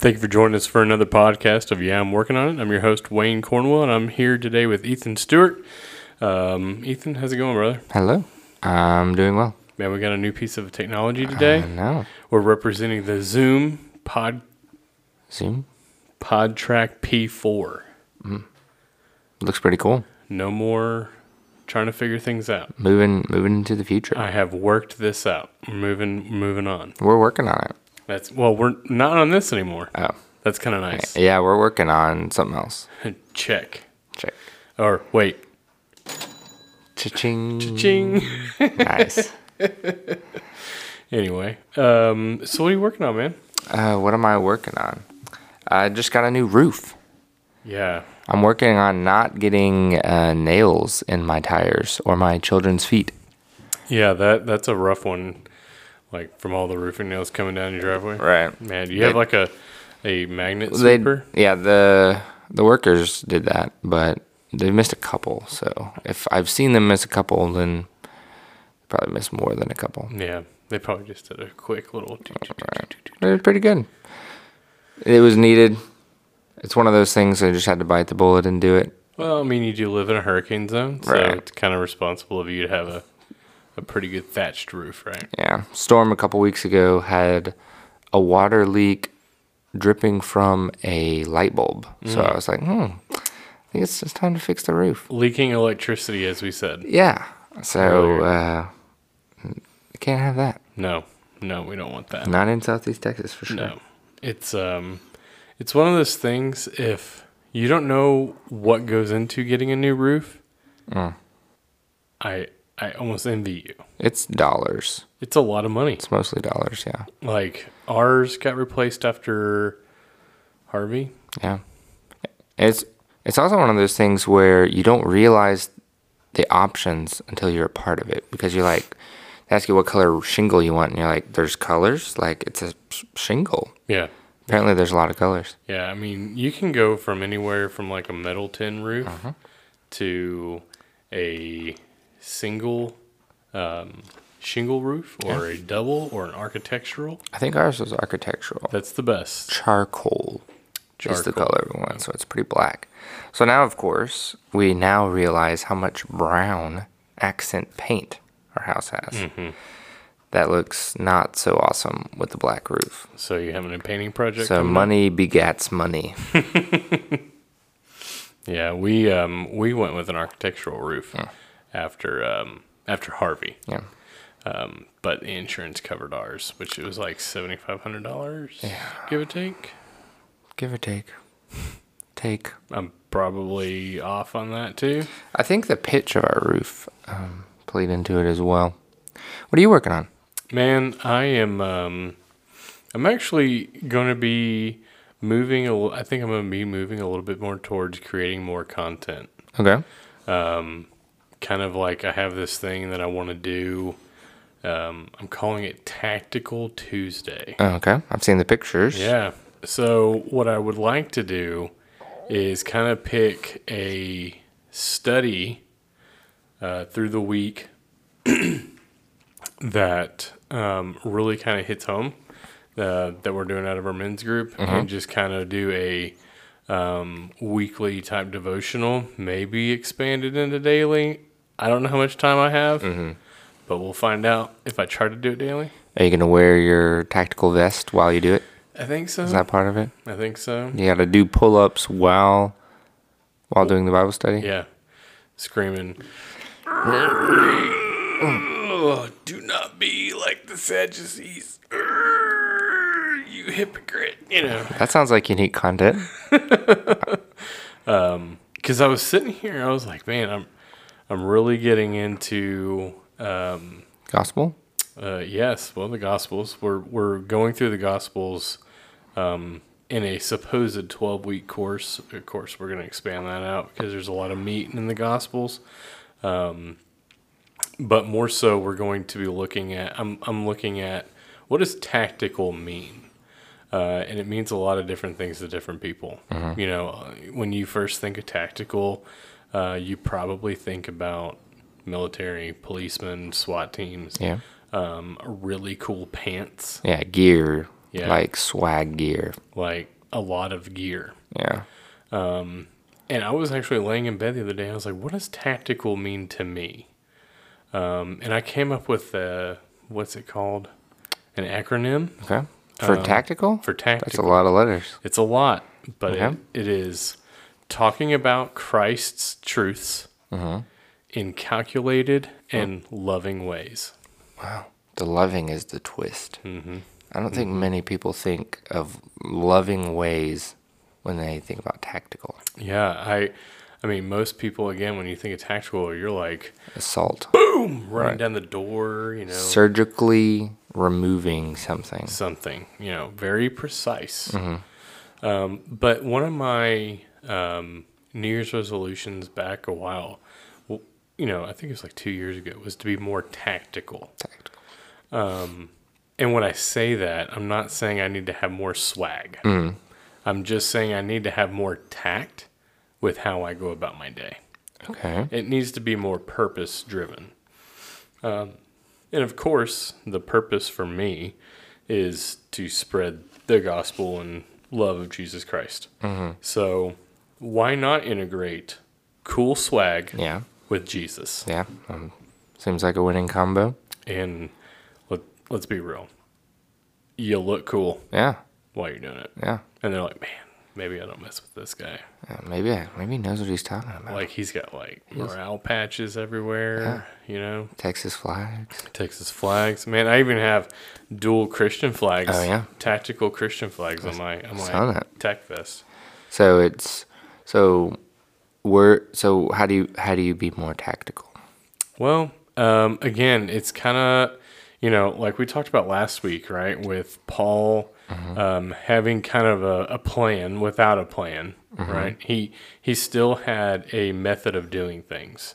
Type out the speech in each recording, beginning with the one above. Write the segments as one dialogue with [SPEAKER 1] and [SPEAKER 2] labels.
[SPEAKER 1] Thank you for joining us for another podcast of Yeah, I'm Working on It. I'm your host, Wayne Cornwell, and I'm here today with Ethan Stewart. Um, Ethan, how's it going, brother?
[SPEAKER 2] Hello. I'm doing well.
[SPEAKER 1] Man, we got a new piece of technology today.
[SPEAKER 2] No.
[SPEAKER 1] We're representing the Zoom Pod
[SPEAKER 2] Zoom.
[SPEAKER 1] PodTrak P4.
[SPEAKER 2] Looks pretty cool.
[SPEAKER 1] No more trying to figure things out.
[SPEAKER 2] Moving moving into the future.
[SPEAKER 1] I have worked this out. We're moving moving on.
[SPEAKER 2] We're working on it.
[SPEAKER 1] That's well, we're not on this anymore.
[SPEAKER 2] Oh.
[SPEAKER 1] That's kind of nice.
[SPEAKER 2] Yeah, we're working on something else.
[SPEAKER 1] Check.
[SPEAKER 2] Check.
[SPEAKER 1] Or wait,
[SPEAKER 2] Cha-ching.
[SPEAKER 1] ching.
[SPEAKER 2] nice.
[SPEAKER 1] anyway, um, so what are you working on, man?
[SPEAKER 2] Uh, what am I working on? I just got a new roof.
[SPEAKER 1] Yeah,
[SPEAKER 2] I'm working on not getting uh, nails in my tires or my children's feet.
[SPEAKER 1] yeah. That that's a rough one. Like from all the roofing nails coming down your driveway.
[SPEAKER 2] Right.
[SPEAKER 1] Man, do you have like a a magnet
[SPEAKER 2] They,
[SPEAKER 1] sweeper?
[SPEAKER 2] yeah, the the workers did that, but they missed a couple. So if I've seen them miss a couple, then probably missed more than a couple.
[SPEAKER 1] Yeah, they probably just did a quick little.
[SPEAKER 2] It was pretty good. It was needed. It's one of those things I just had to bite the bullet and do it.
[SPEAKER 1] Well, I mean, you do live in a hurricane zone, so
[SPEAKER 2] Right.
[SPEAKER 1] it's kind of responsible of you to have a a pretty good thatched roof, right?
[SPEAKER 2] Yeah. Storm a couple weeks ago had a water leak dripping from a light bulb. So I was like, hmm, I think it's just time to fix the roof.
[SPEAKER 1] Leaking electricity, as we said.
[SPEAKER 2] Yeah. So uh, can't have that.
[SPEAKER 1] No, no, we don't want that.
[SPEAKER 2] Not in Southeast Texas for sure.
[SPEAKER 1] No, it's um, it's one of those things. If you don't know what goes into getting a new roof,
[SPEAKER 2] Mm.
[SPEAKER 1] I I almost envy you.
[SPEAKER 2] It's dollars.
[SPEAKER 1] It's a lot of money.
[SPEAKER 2] It's mostly dollars. Yeah.
[SPEAKER 1] Like ours got replaced after Harvey.
[SPEAKER 2] Yeah. It's it's also one of those things where you don't realize the options until you're a part of it because you're like they ask you what color shingle you want and you're like there's colors like it's a shingle.
[SPEAKER 1] Yeah,
[SPEAKER 2] Apparently there's a lot of colors.
[SPEAKER 1] yeah. I mean, you can go from anywhere from like a metal tin roof
[SPEAKER 2] Uh-huh.
[SPEAKER 1] to a single um, shingle roof, or a double, or an architectural.
[SPEAKER 2] I think ours was architectural.
[SPEAKER 1] That's the best.
[SPEAKER 2] Charcoal, is the color we want, so it's pretty black. So now of course we now realize how much brown accent paint our house has.
[SPEAKER 1] Mm-hmm.
[SPEAKER 2] That looks not so awesome with the black roof.
[SPEAKER 1] So you having a painting project?
[SPEAKER 2] So
[SPEAKER 1] coming up?
[SPEAKER 2] money begats money.
[SPEAKER 1] Yeah, we um we went with an architectural roof after um after Harvey.
[SPEAKER 2] Yeah.
[SPEAKER 1] Um, but the insurance covered ours, which it was like seventy five hundred dollars, give or take.
[SPEAKER 2] Give or take. Take.
[SPEAKER 1] I'm probably off on that too.
[SPEAKER 2] I think the pitch of our roof um, played into it as well. What are you working on?
[SPEAKER 1] Man, I am um I'm actually going to be moving a I think I'm going to be moving a little bit more towards creating more content.
[SPEAKER 2] Okay.
[SPEAKER 1] Kind of like I have this thing that I want to do. Um, I'm calling it Tactical Tuesday.
[SPEAKER 2] Oh, okay. I've seen the pictures.
[SPEAKER 1] Yeah. So what I would like to do is kind of pick a study uh, through the week that um, really kind of hits home uh, that we're doing out of our men's group and just kind of do a um, weekly type devotional, maybe expanded into daily. I don't know how much time I have, mm-hmm. but we'll find out if I try to do it daily.
[SPEAKER 2] Are you going to wear your tactical vest while you do it?
[SPEAKER 1] I think so.
[SPEAKER 2] Is that part of it?
[SPEAKER 1] I think so.
[SPEAKER 2] You got to do pull ups while while doing the Bible study?
[SPEAKER 1] Yeah. Screaming. Oh, do not be like the Sadducees. You hypocrite. You know,
[SPEAKER 2] That sounds like unique content.
[SPEAKER 1] Um, because I was sitting here, I was like, man, I'm, I'm really getting into, um,
[SPEAKER 2] Gospel?
[SPEAKER 1] uh, yes, well, the Gospels. We're we're going through the Gospels, um, in a supposed 12 week course. Of course, we're going to expand that out because there's a lot of meat in the Gospels. Um, but more so, we're going to be looking at. I'm I'm looking at what does tactical mean, uh, and it means a lot of different things to different people. You know, when you first think of tactical, uh, you probably think about military, policemen, SWAT teams,
[SPEAKER 2] Yeah.
[SPEAKER 1] um, really cool pants.
[SPEAKER 2] Yeah, gear.
[SPEAKER 1] Yeah.
[SPEAKER 2] Like swag gear.
[SPEAKER 1] like a lot of gear.
[SPEAKER 2] Yeah.
[SPEAKER 1] Um, And I was actually laying in bed the other day. I was like, what does tactical mean to me? Um, and I came up with a, what's it called? An acronym
[SPEAKER 2] Okay. For tactical?
[SPEAKER 1] For tactical.
[SPEAKER 2] That's a lot of letters.
[SPEAKER 1] It's a lot, but
[SPEAKER 2] Okay.
[SPEAKER 1] it, it is talking about Christ's truths in calculated and loving ways.
[SPEAKER 2] Wow. The loving is the twist. Mm-hmm. I don't think many people think of loving ways when they think about tactical.
[SPEAKER 1] Yeah, I, I mean, most people again, when you think of tactical, you're like
[SPEAKER 2] Assault.
[SPEAKER 1] Boom, running
[SPEAKER 2] Right.
[SPEAKER 1] down the door, you know,
[SPEAKER 2] Surgically removing something.
[SPEAKER 1] something, you know, very precise.
[SPEAKER 2] Mm-hmm.
[SPEAKER 1] Um, but one of my um, New Year's resolutions back a while, well, you know, I think it was like two years ago, was to be more tactical.
[SPEAKER 2] Tactical.
[SPEAKER 1] And when I say that, I'm not saying I need to have more swag.
[SPEAKER 2] Mm.
[SPEAKER 1] I'm just saying I need to have more tact with how I go about my day.
[SPEAKER 2] Okay.
[SPEAKER 1] It needs to be more purpose driven. Um, and of course, the purpose for me is to spread the gospel and love of Jesus Christ. So, why not integrate cool swag
[SPEAKER 2] Yeah.
[SPEAKER 1] with Jesus?
[SPEAKER 2] Yeah. Um, seems like a winning combo.
[SPEAKER 1] And let, let's be real. You look cool
[SPEAKER 2] Yeah.
[SPEAKER 1] while you're doing it.
[SPEAKER 2] Yeah.
[SPEAKER 1] And they're like, man, maybe I don't mess with this guy.
[SPEAKER 2] Yeah, maybe I, maybe he knows what he's talking about.
[SPEAKER 1] Like, he's got like morale patches everywhere, yeah. you know?
[SPEAKER 2] Texas flags.
[SPEAKER 1] Texas flags. Man, I even have dual Christian flags.
[SPEAKER 2] Oh, yeah?
[SPEAKER 1] Tactical Christian flags on my on my
[SPEAKER 2] that.
[SPEAKER 1] tech vest.
[SPEAKER 2] So it's so we're so how do you how do you be more tactical?
[SPEAKER 1] Well, um, again, it's kind of you know like we talked about last week, right? With Paul um, having kind of a, a plan without a plan, right? He he still had a method of doing things.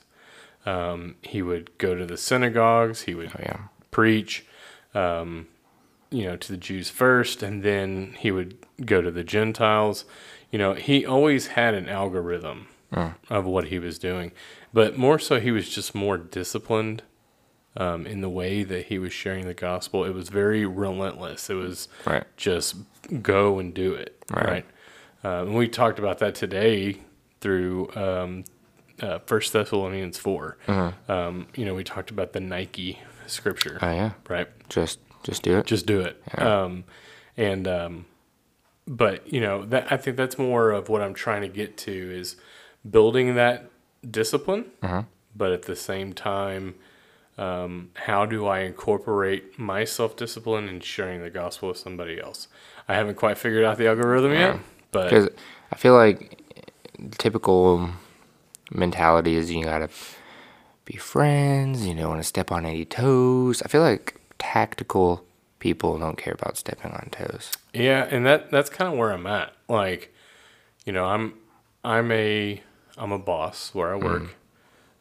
[SPEAKER 1] Um, he would go to the synagogues. He would
[SPEAKER 2] Oh yeah.
[SPEAKER 1] preach, um, you know, to the Jews first, and then he would go to the Gentiles. You know, he always had an algorithm of what he was doing, but more so, he was just more disciplined um, in the way that he was sharing the gospel. It was very relentless. It was
[SPEAKER 2] Right.
[SPEAKER 1] just go and do it.
[SPEAKER 2] Right.
[SPEAKER 1] Right. Um, and we talked about that today through um, uh, First Thessalonians 4 Um, you know, we talked about the Nike scripture,
[SPEAKER 2] Oh yeah.
[SPEAKER 1] right?
[SPEAKER 2] Just just do it.
[SPEAKER 1] Just do it. Um, and um, but you know, that I think that's more of what I'm trying to get to is building that discipline, but at the same time. Um, how do I incorporate my self discipline in sharing the gospel with somebody else? I haven't quite figured out the algorithm yet, but
[SPEAKER 2] Because I feel like typical mentality is you gotta be friends. You don't want to step on any toes. I feel like tactical people don't care about stepping on toes.
[SPEAKER 1] Yeah, and that that's kind of where I'm at. Like, you know, I'm I'm a I'm a boss where I work.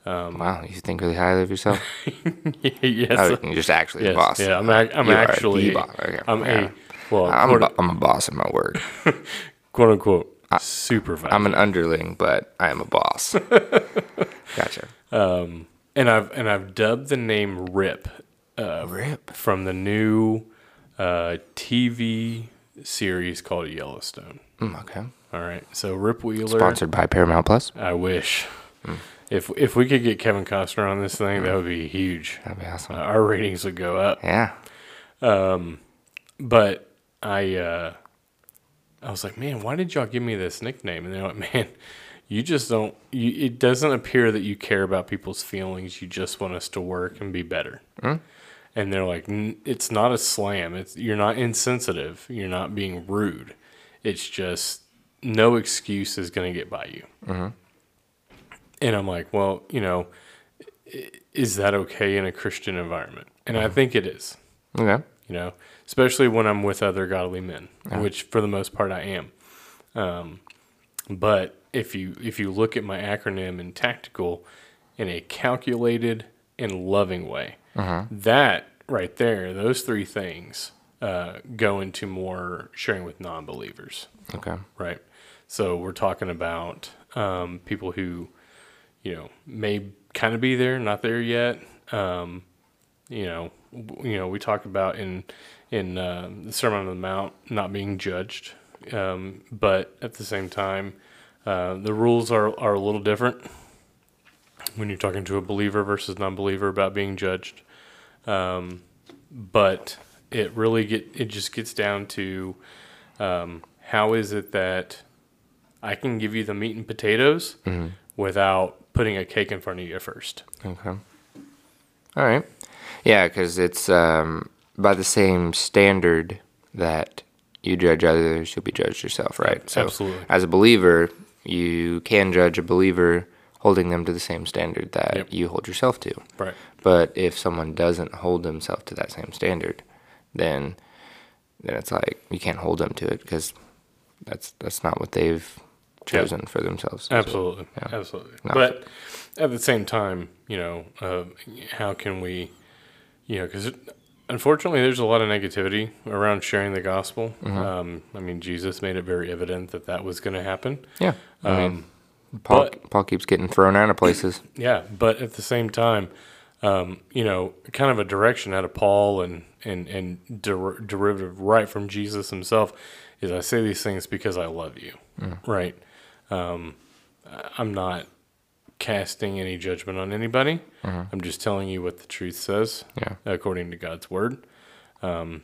[SPEAKER 1] Um,
[SPEAKER 2] wow, you think really highly of yourself?
[SPEAKER 1] yes.
[SPEAKER 2] oh, you're just actually
[SPEAKER 1] yes,
[SPEAKER 2] a boss.
[SPEAKER 1] Yeah, I'm ac- I'm
[SPEAKER 2] You
[SPEAKER 1] actually
[SPEAKER 2] the boss. Okay,
[SPEAKER 1] I'm
[SPEAKER 2] yeah.
[SPEAKER 1] a well,
[SPEAKER 2] I'm, a,
[SPEAKER 1] quote,
[SPEAKER 2] I'm a boss in my work.
[SPEAKER 1] quote unquote supervisor.
[SPEAKER 2] I'm an underling, but I am a boss. gotcha.
[SPEAKER 1] Um, and I've and I've dubbed the name Rip uh,
[SPEAKER 2] Rip.
[SPEAKER 1] from the new uh, TV series called Yellowstone.
[SPEAKER 2] Mm, okay.
[SPEAKER 1] All right, so Rip Wheeler.
[SPEAKER 2] Sponsored by Paramount Plus.
[SPEAKER 1] I wish. If if we could get Kevin Costner on this thing, that would be huge.
[SPEAKER 2] That'd be awesome.
[SPEAKER 1] Uh, our ratings would go up.
[SPEAKER 2] yeah.
[SPEAKER 1] Um, But I uh, I was like, man, why did y'all give me this nickname? And they're like, man, you just don't. You, it doesn't appear that you care about people's feelings. You just want us to work and be better. And they're like, "N- it's not a slam. It's you're not insensitive. You're not being rude. It's just no excuse is going to get by you. And I'm like, well, you know, is that okay in a Christian environment? And I think it is
[SPEAKER 2] Okay.
[SPEAKER 1] you know, especially when I'm with other godly men, which for the most part I am. Um, but if you if you look at my acronym in tactical, in a calculated and loving way, that right there, those three things uh, go into more sharing with non-believers
[SPEAKER 2] Okay.
[SPEAKER 1] right? So we're talking about um, people who, you know, may kind of be there, not there yet. Um, you know, w- you know, we talked about in in uh, the Sermon on the Mount not being judged, um, but at the same time, uh, the rules are are a little different when you're talking to a believer versus non-believer about being judged. Um, but it really get it just gets down to um, how is it that I can give you the meat and potatoes without putting a cake in front of you first.
[SPEAKER 2] Okay. All right. Yeah, because it's um, by the same standard that you judge others, you'll be judged yourself, right? So,
[SPEAKER 1] absolutely.
[SPEAKER 2] as a believer, you can judge a believer holding them to the same standard that
[SPEAKER 1] Yep.
[SPEAKER 2] you hold yourself to.
[SPEAKER 1] Right.
[SPEAKER 2] But if someone doesn't hold themselves to that same standard, then then it's like you can't hold them to it because that's that's not what they've chosen for themselves.
[SPEAKER 1] Absolutely,
[SPEAKER 2] yeah.
[SPEAKER 1] absolutely. But at the same time, you know, uh, how can we, you know, because unfortunately, there's a lot of negativity around sharing the gospel.
[SPEAKER 2] Mm-hmm.
[SPEAKER 1] Um, I mean, Jesus made it very evident that that was going to happen.
[SPEAKER 2] Yeah. I mean,
[SPEAKER 1] Um,
[SPEAKER 2] Paul,
[SPEAKER 1] but-
[SPEAKER 2] Paul keeps getting thrown out of places.
[SPEAKER 1] yeah, but at the same time, um, you know, kind of a direction out of Paul and and and der- derivative right from Jesus himself is I say these things because I love you, right? Um, I'm not casting any judgment on anybody. I'm just telling you what the truth says,
[SPEAKER 2] Yeah.
[SPEAKER 1] according to God's word. Um,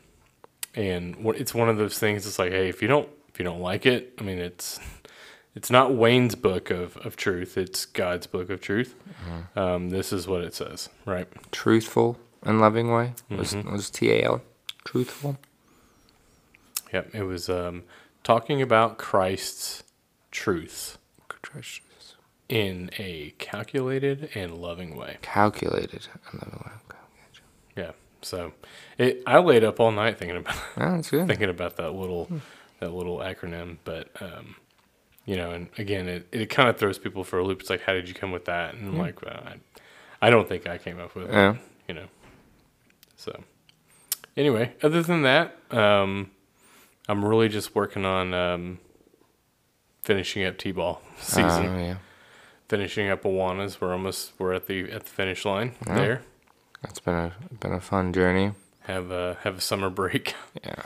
[SPEAKER 1] and it's one of those things. It's like, hey, if you don't if you don't like it, I mean, it's it's not Wayne's book of, of truth. It's God's book of truth. Um, this is what it says, right?
[SPEAKER 2] Truthful and loving way was
[SPEAKER 1] Mm-hmm.
[SPEAKER 2] was T A L. Truthful.
[SPEAKER 1] Yep. It was um, talking about Christ's truth in a calculated and loving way.
[SPEAKER 2] Calculated and loving way.
[SPEAKER 1] Yeah. So it, I laid up all night thinking about
[SPEAKER 2] good.
[SPEAKER 1] thinking about that little that little acronym, but um, you know, and again, it, it kind of throws people for a loop. It's like, how did you come with that? And I'm like, well, I, I don't think I came up with
[SPEAKER 2] Yeah.
[SPEAKER 1] it. You know. So anyway, other than that, um, I'm really just working on um, finishing up t-ball season.
[SPEAKER 2] Oh, yeah.
[SPEAKER 1] finishing up Awanas. We're almost we're at the at the finish line there.
[SPEAKER 2] That's been a been a fun journey.
[SPEAKER 1] Have a have a summer break.
[SPEAKER 2] Yeah.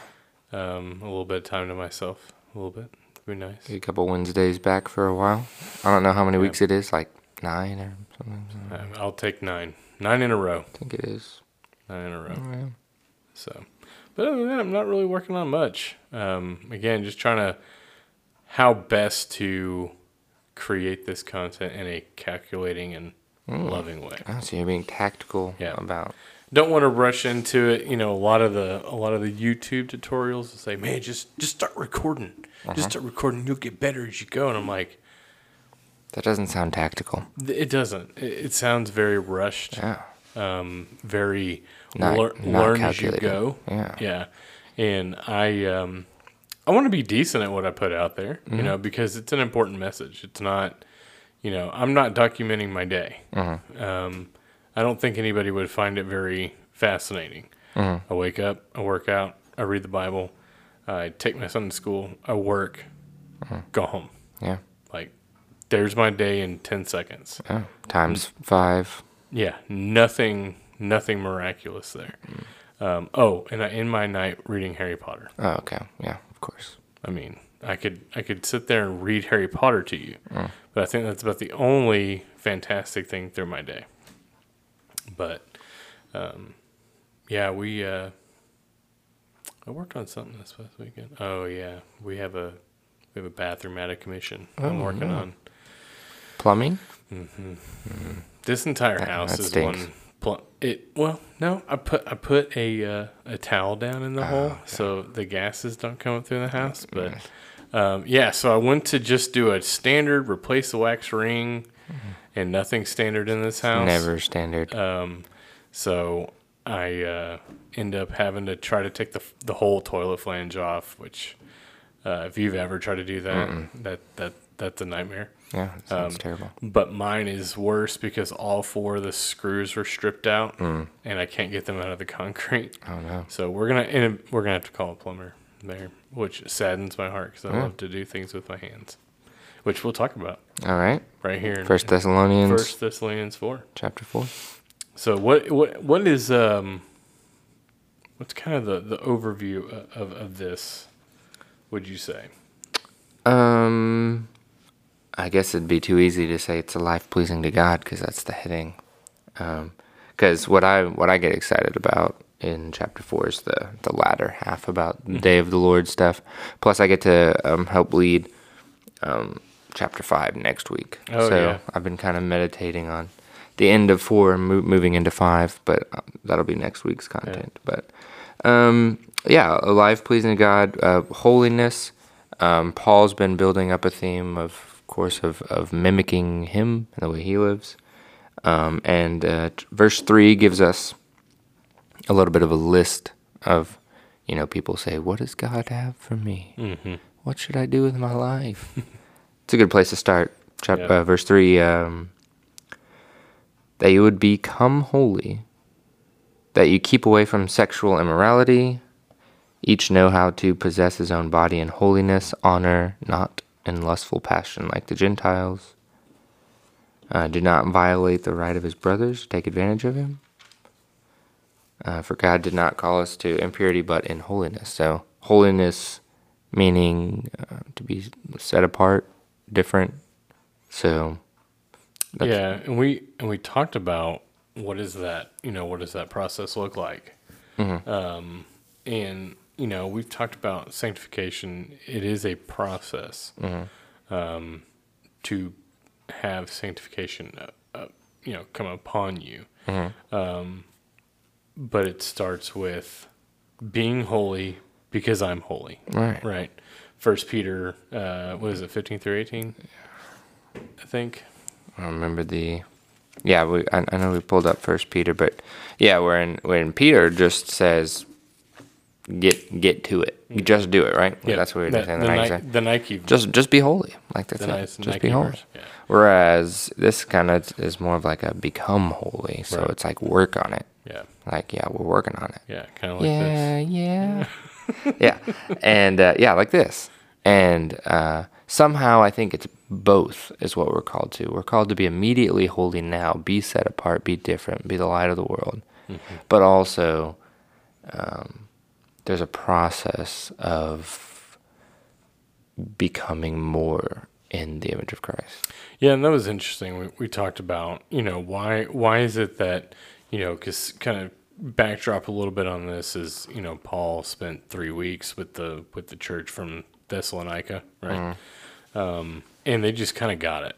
[SPEAKER 1] Um, a little bit of time to myself. A little bit. Be nice.
[SPEAKER 2] A couple Wednesdays back for a while. I don't know how many weeks it is, like nine or something.
[SPEAKER 1] Uh, I'll take nine. Nine in a row.
[SPEAKER 2] I think it is.
[SPEAKER 1] Nine in a row.
[SPEAKER 2] Yeah.
[SPEAKER 1] So, but other than that, I'm not really working on much. Um, again, just trying to how best to create this content in a calculating and loving way.
[SPEAKER 2] Oh, so you're being tactical
[SPEAKER 1] Yeah.
[SPEAKER 2] about.
[SPEAKER 1] Don't want to rush into it. You know, a lot of the a lot of the YouTube tutorials will say, "Man, just just start recording. Just start recording. You'll get better as you go." And I'm like,
[SPEAKER 2] That doesn't sound tactical.
[SPEAKER 1] It doesn't. It, it sounds very rushed.
[SPEAKER 2] Yeah.
[SPEAKER 1] um, very
[SPEAKER 2] Not-
[SPEAKER 1] lear-
[SPEAKER 2] not
[SPEAKER 1] learn as you go.
[SPEAKER 2] Yeah.
[SPEAKER 1] yeah. And I, um, I want to be decent at what I put out there,
[SPEAKER 2] Mm-hmm.
[SPEAKER 1] you know, because it's an important message. It's not, you know, I'm not documenting my day.
[SPEAKER 2] Mm-hmm.
[SPEAKER 1] Um, I don't think anybody would find it very fascinating.
[SPEAKER 2] Mm-hmm.
[SPEAKER 1] I wake up, I work out, I read the Bible, I take my son to school, I work,
[SPEAKER 2] Mm-hmm.
[SPEAKER 1] go home.
[SPEAKER 2] Yeah.
[SPEAKER 1] Like, there's my day in 10 seconds.
[SPEAKER 2] Yeah. Times five.
[SPEAKER 1] Yeah, nothing, nothing miraculous there. Um, oh, and I end my night reading Harry Potter.
[SPEAKER 2] Oh, okay. Yeah, of course.
[SPEAKER 1] I mean, I could, I could sit there and read Harry Potter to you, but I think that's about the only fantastic thing through my day. But, um, yeah, we, uh, I worked on something this past weekend. Oh yeah, we have a, we have a bathroom out of commission. I'm
[SPEAKER 2] Oh,
[SPEAKER 1] working
[SPEAKER 2] yeah.
[SPEAKER 1] on.
[SPEAKER 2] Plumbing?
[SPEAKER 1] This entire
[SPEAKER 2] That-
[SPEAKER 1] house
[SPEAKER 2] that
[SPEAKER 1] is one. Pl- it well, no, I put I put a uh, a towel down in the
[SPEAKER 2] Ah,
[SPEAKER 1] hole so the gases don't come up through the house. But um, yeah, so I went to just do a standard replace the wax ring, and nothing standard in this house.
[SPEAKER 2] Never standard.
[SPEAKER 1] Um, so I uh, end up having to try to take the the whole toilet flange off, which uh, if you've ever tried to do that, that that that's a nightmare.
[SPEAKER 2] yeah, that sounds
[SPEAKER 1] um,
[SPEAKER 2] terrible.
[SPEAKER 1] But mine is worse because all four of the screws were stripped out,
[SPEAKER 2] Mm.
[SPEAKER 1] and I can't get them out of the concrete.
[SPEAKER 2] Oh, no.
[SPEAKER 1] So we're gonna and we're gonna have to call a plumber there, which saddens my heart because I
[SPEAKER 2] Yeah.
[SPEAKER 1] love to do things with my hands, which we'll talk about
[SPEAKER 2] All right.
[SPEAKER 1] right here. in-
[SPEAKER 2] First Thessalonians
[SPEAKER 1] First Thessalonians four.
[SPEAKER 2] chapter 4.
[SPEAKER 1] So what what what is um what's kind of the the overview of of, this? Would you say?
[SPEAKER 2] Um, I guess it'd be too easy to say it's a life pleasing to God because that's the heading. Because what I what I get excited about in chapter four is the the latter half about the day of the Lord stuff. Plus, I get to um, help lead um, chapter five next week.
[SPEAKER 1] Oh,
[SPEAKER 2] so
[SPEAKER 1] yeah.
[SPEAKER 2] I've been kind of meditating on the end of four and mo- moving into five, but uh, that'll be next week's content. But um, yeah, a life pleasing to God, uh, holiness. Um, Paul's been building up a theme of, of course, of, of mimicking him and the way he lives. Um, and uh, t- verse three gives us a little bit of a list of, you know, people say, "What does God have for me?
[SPEAKER 1] Mm-hmm.
[SPEAKER 2] What should I do with my life?" it's a good place to start. Chap-
[SPEAKER 1] Yeah.
[SPEAKER 2] uh, verse three. Um, that you would become holy, that you keep away from sexual immorality, each know how to possess his own body in holiness, honor, not in lustful passion like the Gentiles. Uh, do not violate the right of his brothers, take advantage of him. Uh, for God did not call us to impurity, but in holiness. So, holiness meaning uh, to be set apart, different. So, that's-
[SPEAKER 1] Yeah, and we and we talked about what is that? You know, what does that process look like? Um, and you know, we've talked about sanctification. It is a process um, to have sanctification, uh, uh, you know, come upon you. Um, but it starts with being holy because I'm holy.
[SPEAKER 2] Right.
[SPEAKER 1] Right. First Peter, uh, what is it, fifteen through eighteen? I think.
[SPEAKER 2] I remember the, yeah, we I, I know we pulled up First Peter, but yeah, when when Peter just says, get get to it, you just do it, right? Yeah, that's what we're
[SPEAKER 1] the,
[SPEAKER 2] saying.
[SPEAKER 1] the,
[SPEAKER 2] The
[SPEAKER 1] Ni-
[SPEAKER 2] Nike,
[SPEAKER 1] the Nike.
[SPEAKER 2] just just be holy, like that's
[SPEAKER 1] the
[SPEAKER 2] it.
[SPEAKER 1] nice
[SPEAKER 2] just
[SPEAKER 1] Nike
[SPEAKER 2] be holy.
[SPEAKER 1] yeah.
[SPEAKER 2] Whereas this kind of is more of like a become holy, so
[SPEAKER 1] Right.
[SPEAKER 2] it's like work on it.
[SPEAKER 1] Yeah.
[SPEAKER 2] Like yeah, we're working on it.
[SPEAKER 1] Yeah. Kind of like
[SPEAKER 2] yeah,
[SPEAKER 1] this.
[SPEAKER 2] yeah, yeah, and uh, yeah, like this. And uh, somehow I think it's both is what we're called to. We're called to be immediately holy now, be set apart, be different, be the light of the world. But also, um, there's a process of becoming more in the image of Christ.
[SPEAKER 1] Yeah, and that was interesting. We, we talked about, you know, why why is it that, you know, because kind of backdrop a little bit on this is, you know, Paul spent three weeks with the with the church from Thessalonica, right? Um, and they just kind of got it,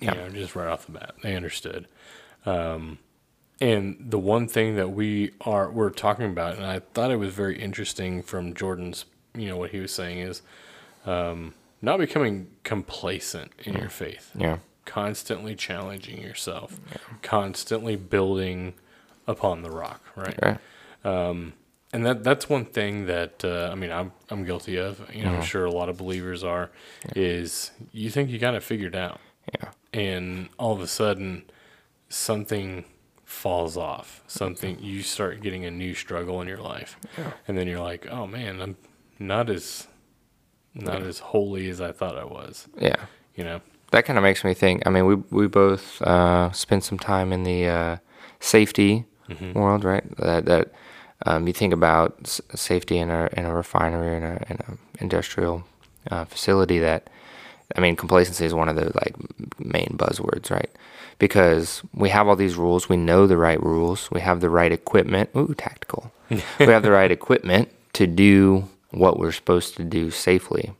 [SPEAKER 2] Yeah.
[SPEAKER 1] you know, just right off the bat, they understood. Um, and the one thing that we are we're talking about, and I thought it was very interesting from Jordan's, you know, what he was saying is um, not becoming complacent in your faith
[SPEAKER 2] Yeah,
[SPEAKER 1] constantly challenging yourself, yeah. constantly building upon the rock, right?
[SPEAKER 2] right.
[SPEAKER 1] And that that's one thing that uh, I mean I'm I'm guilty of. You know, I'm sure a lot of believers are. Is you think you got it figured out,
[SPEAKER 2] Yeah,
[SPEAKER 1] and all of a sudden something falls off. Something you start getting a new struggle in your life, yeah. and then you're like, oh man, I'm not as not as holy as I thought I was.
[SPEAKER 2] yeah.
[SPEAKER 1] You know.
[SPEAKER 2] that kind of makes me think. I mean, we we both uh, spent some time in the uh, safety world, right? That that um, you think about s- safety in a in a refinery in a in a industrial uh, facility. That I mean, complacency is one of the like main buzzwords, right? Because we have all these rules, we know the right rules, we have the right equipment. Ooh, tactical. we have the right equipment to do what we're supposed to do safely.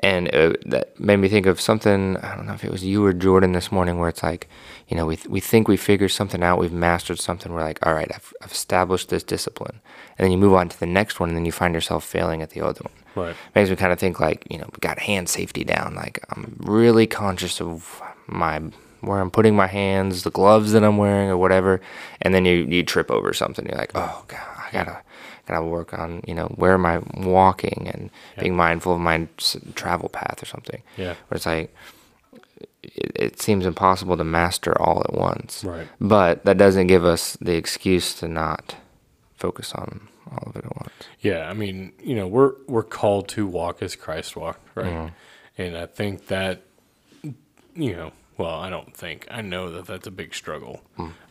[SPEAKER 2] And uh, that made me think of something. I don't know if it was you or Jordan this morning, where it's like, you know, we th- we think we figured something out, we've mastered something. We're like, all right, I've, I've established this discipline, and then you move on to the next one, and then you find yourself failing at the other one.
[SPEAKER 1] Right.
[SPEAKER 2] Makes me kind of think like, you know, we got hand safety down. Like I'm really conscious of my where I'm putting my hands, the gloves that I'm wearing, or whatever, and then you you trip over something. You're like, oh god, I gotta gotta work on you know where am I walking and being mindful of my travel path or something.
[SPEAKER 1] Yeah.
[SPEAKER 2] Where it's like it, it seems impossible to master all at once.
[SPEAKER 1] Right.
[SPEAKER 2] But that doesn't give us the excuse to not focus on all of it at once.
[SPEAKER 1] Yeah, I mean, you know, we're we're called to walk as Christ walked, right? Mm-hmm. And I think that you know, well, I don't think I know that that's a big struggle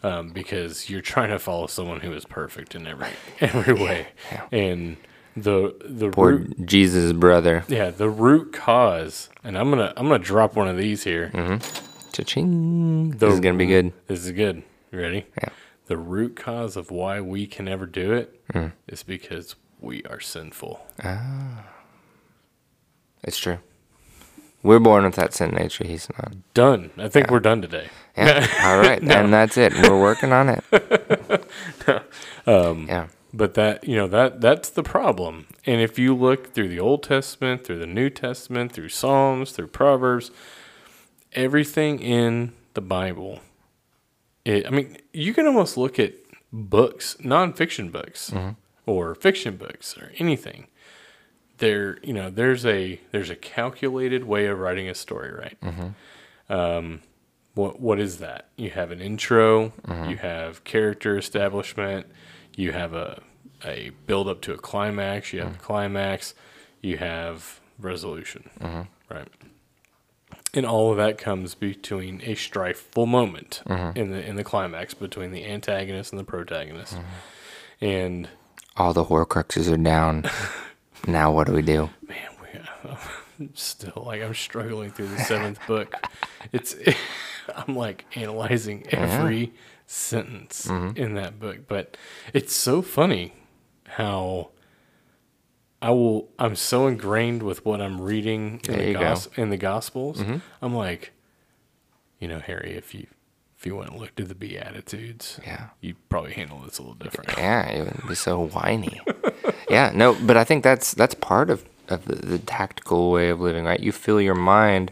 [SPEAKER 1] um, because you're trying to follow someone who is perfect in every every way, and the the
[SPEAKER 2] Poor
[SPEAKER 1] root,
[SPEAKER 2] Jesus' brother.
[SPEAKER 1] yeah the root cause. And I'm gonna I'm gonna drop one of these here.
[SPEAKER 2] Cha-ching.
[SPEAKER 1] The-
[SPEAKER 2] This is gonna be good.
[SPEAKER 1] This is good. You ready?
[SPEAKER 2] Yeah.
[SPEAKER 1] The root cause of why we can never do it is because we are sinful.
[SPEAKER 2] Ah, it's true. We're born with that sin nature. He's not.
[SPEAKER 1] Done. I think we're done today.
[SPEAKER 2] Yeah. All right. And that's it. We're working on it.
[SPEAKER 1] Um,
[SPEAKER 2] yeah.
[SPEAKER 1] But that you know that that's the problem. And if you look through the Old Testament, through the New Testament, through Psalms, through Proverbs, everything in the Bible, it, I mean, you can almost look at books, nonfiction books, or fiction books, or anything. There, you know, there's a there's a calculated way of writing a story, right? Mm-hmm. Um, what what is that? You have an intro, mm-hmm. you have character establishment, you have a a build up to a climax, you have a climax, you have resolution, mm-hmm. right? And all of that comes between a strifeful moment in the in the climax between the antagonist and the protagonist, and
[SPEAKER 2] All the Horcruxes are down. now what do we do?
[SPEAKER 1] man, we still like I'm struggling through the seventh book. It's I'm like analyzing every sentence in that book, but it's so funny how I will I'm so ingrained with what I'm reading in the.
[SPEAKER 2] Mm-hmm.
[SPEAKER 1] gos- in the gospels. I'm like, you know, Harry, if you if you went and looked at the Beatitudes,
[SPEAKER 2] Yeah.
[SPEAKER 1] you'd probably handle this a little different.
[SPEAKER 2] Yeah, it would be so whiny. Yeah, no, but I think that's that's part of, of the, the tactical way of living, right? You fill your mind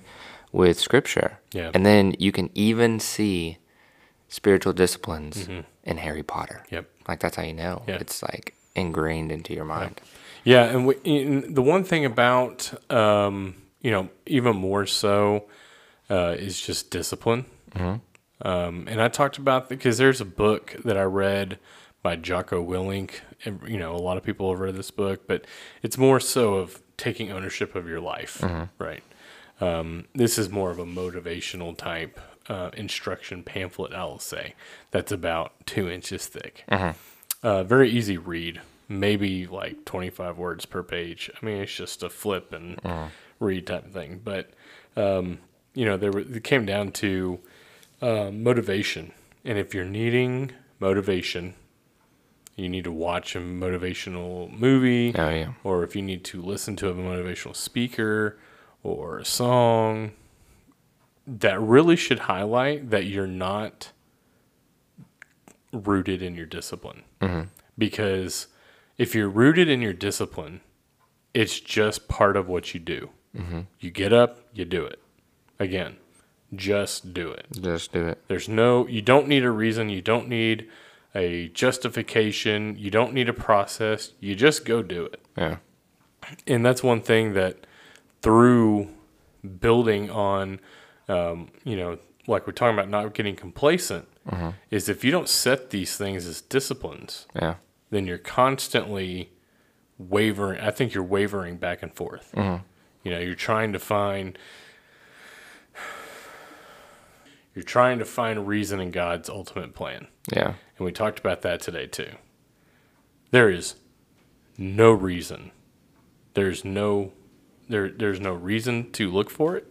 [SPEAKER 2] with scripture.
[SPEAKER 1] Yeah.
[SPEAKER 2] And then you can even see spiritual disciplines in Harry Potter.
[SPEAKER 1] Yep.
[SPEAKER 2] Like that's how you know.
[SPEAKER 1] Yeah.
[SPEAKER 2] It's like ingrained into your mind.
[SPEAKER 1] Yeah, and, we, and the one thing about um, you know even more so uh, is just discipline. Um, and I talked about because there's a book that I read by Jocko Willink. You know, a lot of people have read this book, but it's more so of taking ownership of your life, right? Um, this is more of a motivational type uh, instruction pamphlet, I'll say, that's about two inches thick. Uh, very easy read, maybe like 25 words per page. I mean, it's just a flip and read type of thing. But, um, you know, there were, it came down to uh, motivation. And if you're needing motivation, you need to watch a motivational movie
[SPEAKER 2] Oh yeah.
[SPEAKER 1] or if you need to listen to a motivational speaker or a song that really should highlight that you're not rooted in your discipline. Mm-hmm. Because if you're rooted in your discipline, it's just part of what you do. Mm-hmm. You get up, you do it. Again, just do it.
[SPEAKER 2] Just do it.
[SPEAKER 1] There's no, you don't need a reason. You don't need a justification. You don't need a process. You just go do it.
[SPEAKER 2] Yeah.
[SPEAKER 1] And that's one thing that through building on, um, you know, like we're talking about not getting complacent, is if you don't set these things as disciplines,
[SPEAKER 2] Yeah.
[SPEAKER 1] then you're constantly wavering. I think you're wavering back and forth. You know, you're trying to find you're trying to find reason in God's ultimate plan.
[SPEAKER 2] Yeah.
[SPEAKER 1] And we talked about that today too. There is no reason. There's no there there's no reason to look for it.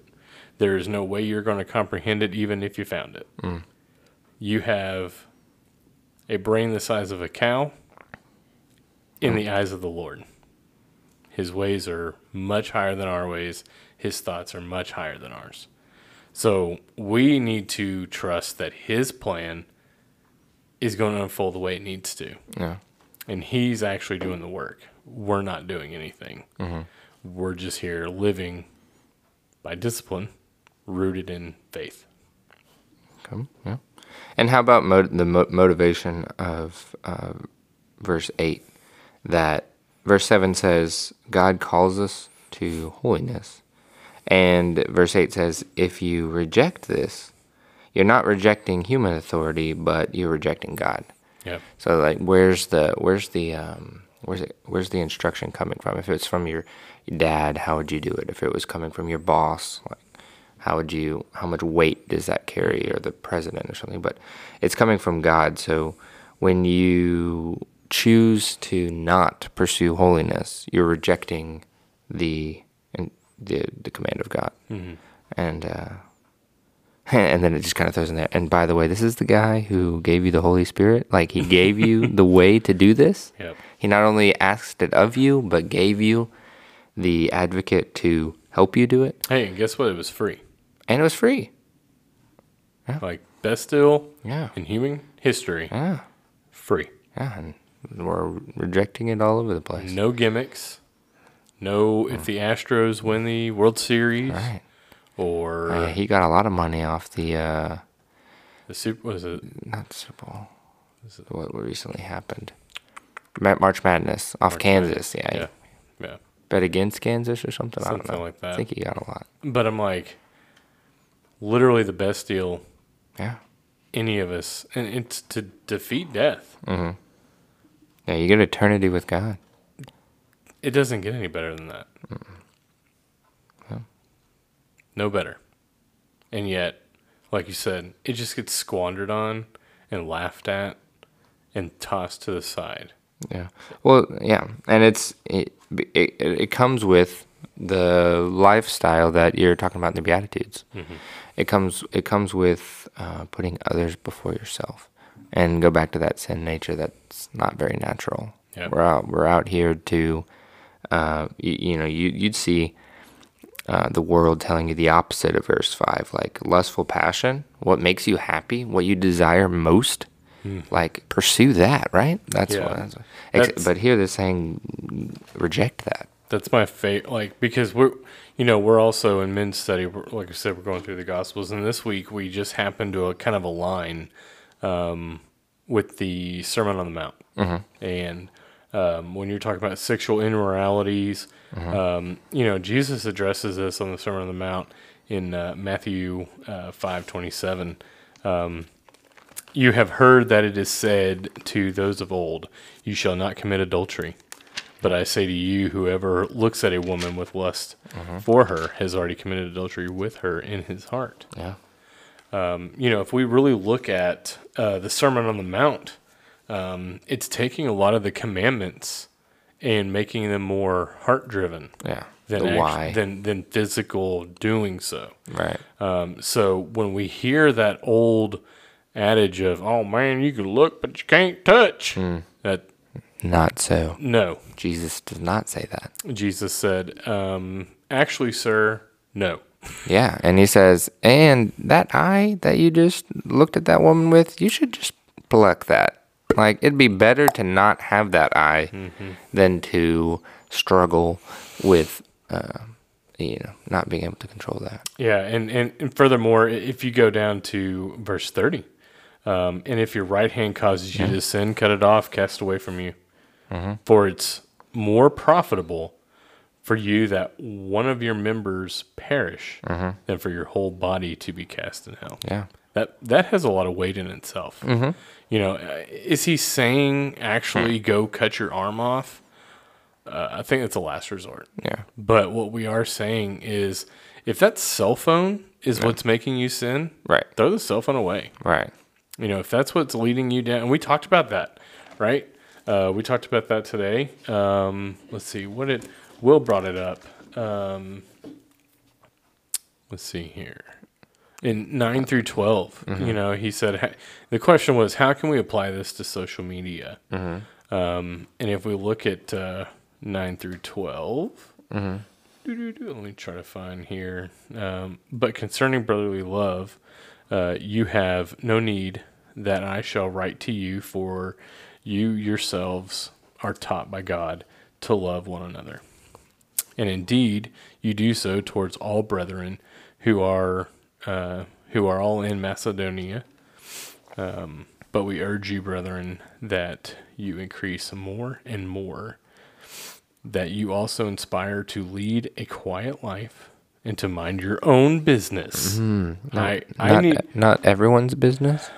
[SPEAKER 1] There is no way you're going to comprehend it even if you found it. Mm. You have a brain the size of a cow in the mm. eyes of the Lord. His ways are much higher than our ways. His thoughts are much higher than ours. So we need to trust that his plan is going to unfold the way it needs to.
[SPEAKER 2] Yeah.
[SPEAKER 1] And he's actually doing the work. We're not doing anything. We're just here living by discipline, rooted in faith.
[SPEAKER 2] Come. Yeah. And how about mo- the mo- motivation of uh, verse 8? That verse 7 says, God calls us to holiness. And verse 8 says, if you reject this, you're not rejecting human authority, but you're rejecting God.
[SPEAKER 1] Yep.
[SPEAKER 2] So like, where's the where's the um, where's it where's the instruction coming from? If it's from your, your dad, how would you do it? If it was coming from your boss, like how would you how much weight does that carry or the president or something but it's coming from god so when you choose to not pursue holiness you're rejecting the the, the command of god and uh and then it just kind of throws in there and by the way this is the guy who gave you the holy spirit like he gave you the way to do this
[SPEAKER 1] Yep.
[SPEAKER 2] he not only asked it of you but gave you the advocate to help you do it
[SPEAKER 1] Hey, and guess what? It was free.
[SPEAKER 2] and it was free
[SPEAKER 1] Like best deal
[SPEAKER 2] yeah
[SPEAKER 1] in human history.
[SPEAKER 2] yeah
[SPEAKER 1] Free.
[SPEAKER 2] yeah and we're rejecting it all over the place
[SPEAKER 1] No gimmicks. No, if the Astros win the World Series
[SPEAKER 2] right.
[SPEAKER 1] or
[SPEAKER 2] Uh, he got a lot of money off the uh
[SPEAKER 1] the Super was it?
[SPEAKER 2] not Super Bowl. What recently happened? Ma- March Madness off
[SPEAKER 1] March
[SPEAKER 2] Kansas yeah,
[SPEAKER 1] yeah,
[SPEAKER 2] he
[SPEAKER 1] yeah.
[SPEAKER 2] bet against Kansas or something, I don't know.
[SPEAKER 1] like that.
[SPEAKER 2] I think he got a lot.
[SPEAKER 1] But I'm like, literally the best deal
[SPEAKER 2] yeah.
[SPEAKER 1] any of us, and it's to defeat death.
[SPEAKER 2] mm-hmm. Yeah you get eternity with God
[SPEAKER 1] It doesn't get any better than that. No better. And yet, like you said, it just gets squandered on and laughed at and tossed to the side.
[SPEAKER 2] Yeah. Well, yeah, and it's it, it it comes with the lifestyle that you're talking about in the Beatitudes. It comes it comes with uh, putting others before yourself, and go back to that sin nature that's not very natural.
[SPEAKER 1] Yeah.
[SPEAKER 2] We're out we're out here to, uh, you, you know, you you'd see. Uh, the world telling you the opposite of verse 5 like lustful passion what makes you happy what you desire most like pursue that right that's
[SPEAKER 1] Yeah.
[SPEAKER 2] what that's, ex-
[SPEAKER 1] That's-
[SPEAKER 2] but here they're saying reject that
[SPEAKER 1] That's my fate. Like because we're, you know, we're also in men's study. Like I said, we're going through the Gospels, and this week we just happened to a kind of align um, with the Sermon on the Mount, and um, when you're talking about sexual immoralities, um, you know, Jesus addresses this on the Sermon on the Mount in uh, Matthew uh, five twenty seven. Um, you have heard that it is said to those of old, You shall not commit adultery. But I say to you, whoever looks at a woman with lust for her has already committed adultery with her in his heart.
[SPEAKER 2] yeah
[SPEAKER 1] You know, if we really look at uh, the Sermon on the Mount, um, it's taking a lot of the commandments and making them more heart driven
[SPEAKER 2] yeah
[SPEAKER 1] than, act-
[SPEAKER 2] why.
[SPEAKER 1] than, than physical doing so.
[SPEAKER 2] right.
[SPEAKER 1] Um, so when we hear that old adage of "Oh man, you can look but you can't touch," that
[SPEAKER 2] not so.
[SPEAKER 1] No,
[SPEAKER 2] jesus does not say that.
[SPEAKER 1] Jesus said, um, "Actually, sir, no."
[SPEAKER 2] yeah and he says and that eye that you just looked at that woman with you should just pluck that like it'd be better to not have that eye than to struggle with uh, you know not being able to control that.
[SPEAKER 1] Yeah, and, and, and furthermore, if you go down to verse 30, um, and if your right hand causes you to sin, cut it off, cast away from you. For it's more profitable for you that one of your members perish than for your whole body to be cast in hell.
[SPEAKER 2] yeah
[SPEAKER 1] That that has a lot of weight in itself. You know, uh, is he saying actually go cut your arm off? Uh, I think it's a last resort.
[SPEAKER 2] yeah
[SPEAKER 1] But what we are saying is, if that cell phone is what's making you sin,
[SPEAKER 2] right
[SPEAKER 1] throw the cell phone away.
[SPEAKER 2] right
[SPEAKER 1] You know, if that's what's leading you down, and we talked about that, right? Uh, we talked about that today. Um, let's see, what it. Will brought it up? Um, let's see here. In nine through 12 you know, he said the question was, how can we apply this to social media? Um, and if we look at uh, nine through 12 doo-doo-doo, let me try to find here. Um, but concerning brotherly love, uh, you have no need that I shall write to you, for you yourselves are taught by God to love one another. And indeed, you do so towards all brethren who are uh, who are all in Macedonia. Um, but we urge you, brethren, that you increase more and more that you also inspire to lead a quiet life and to mind your own business. I, I
[SPEAKER 2] not,
[SPEAKER 1] need
[SPEAKER 2] not everyone's business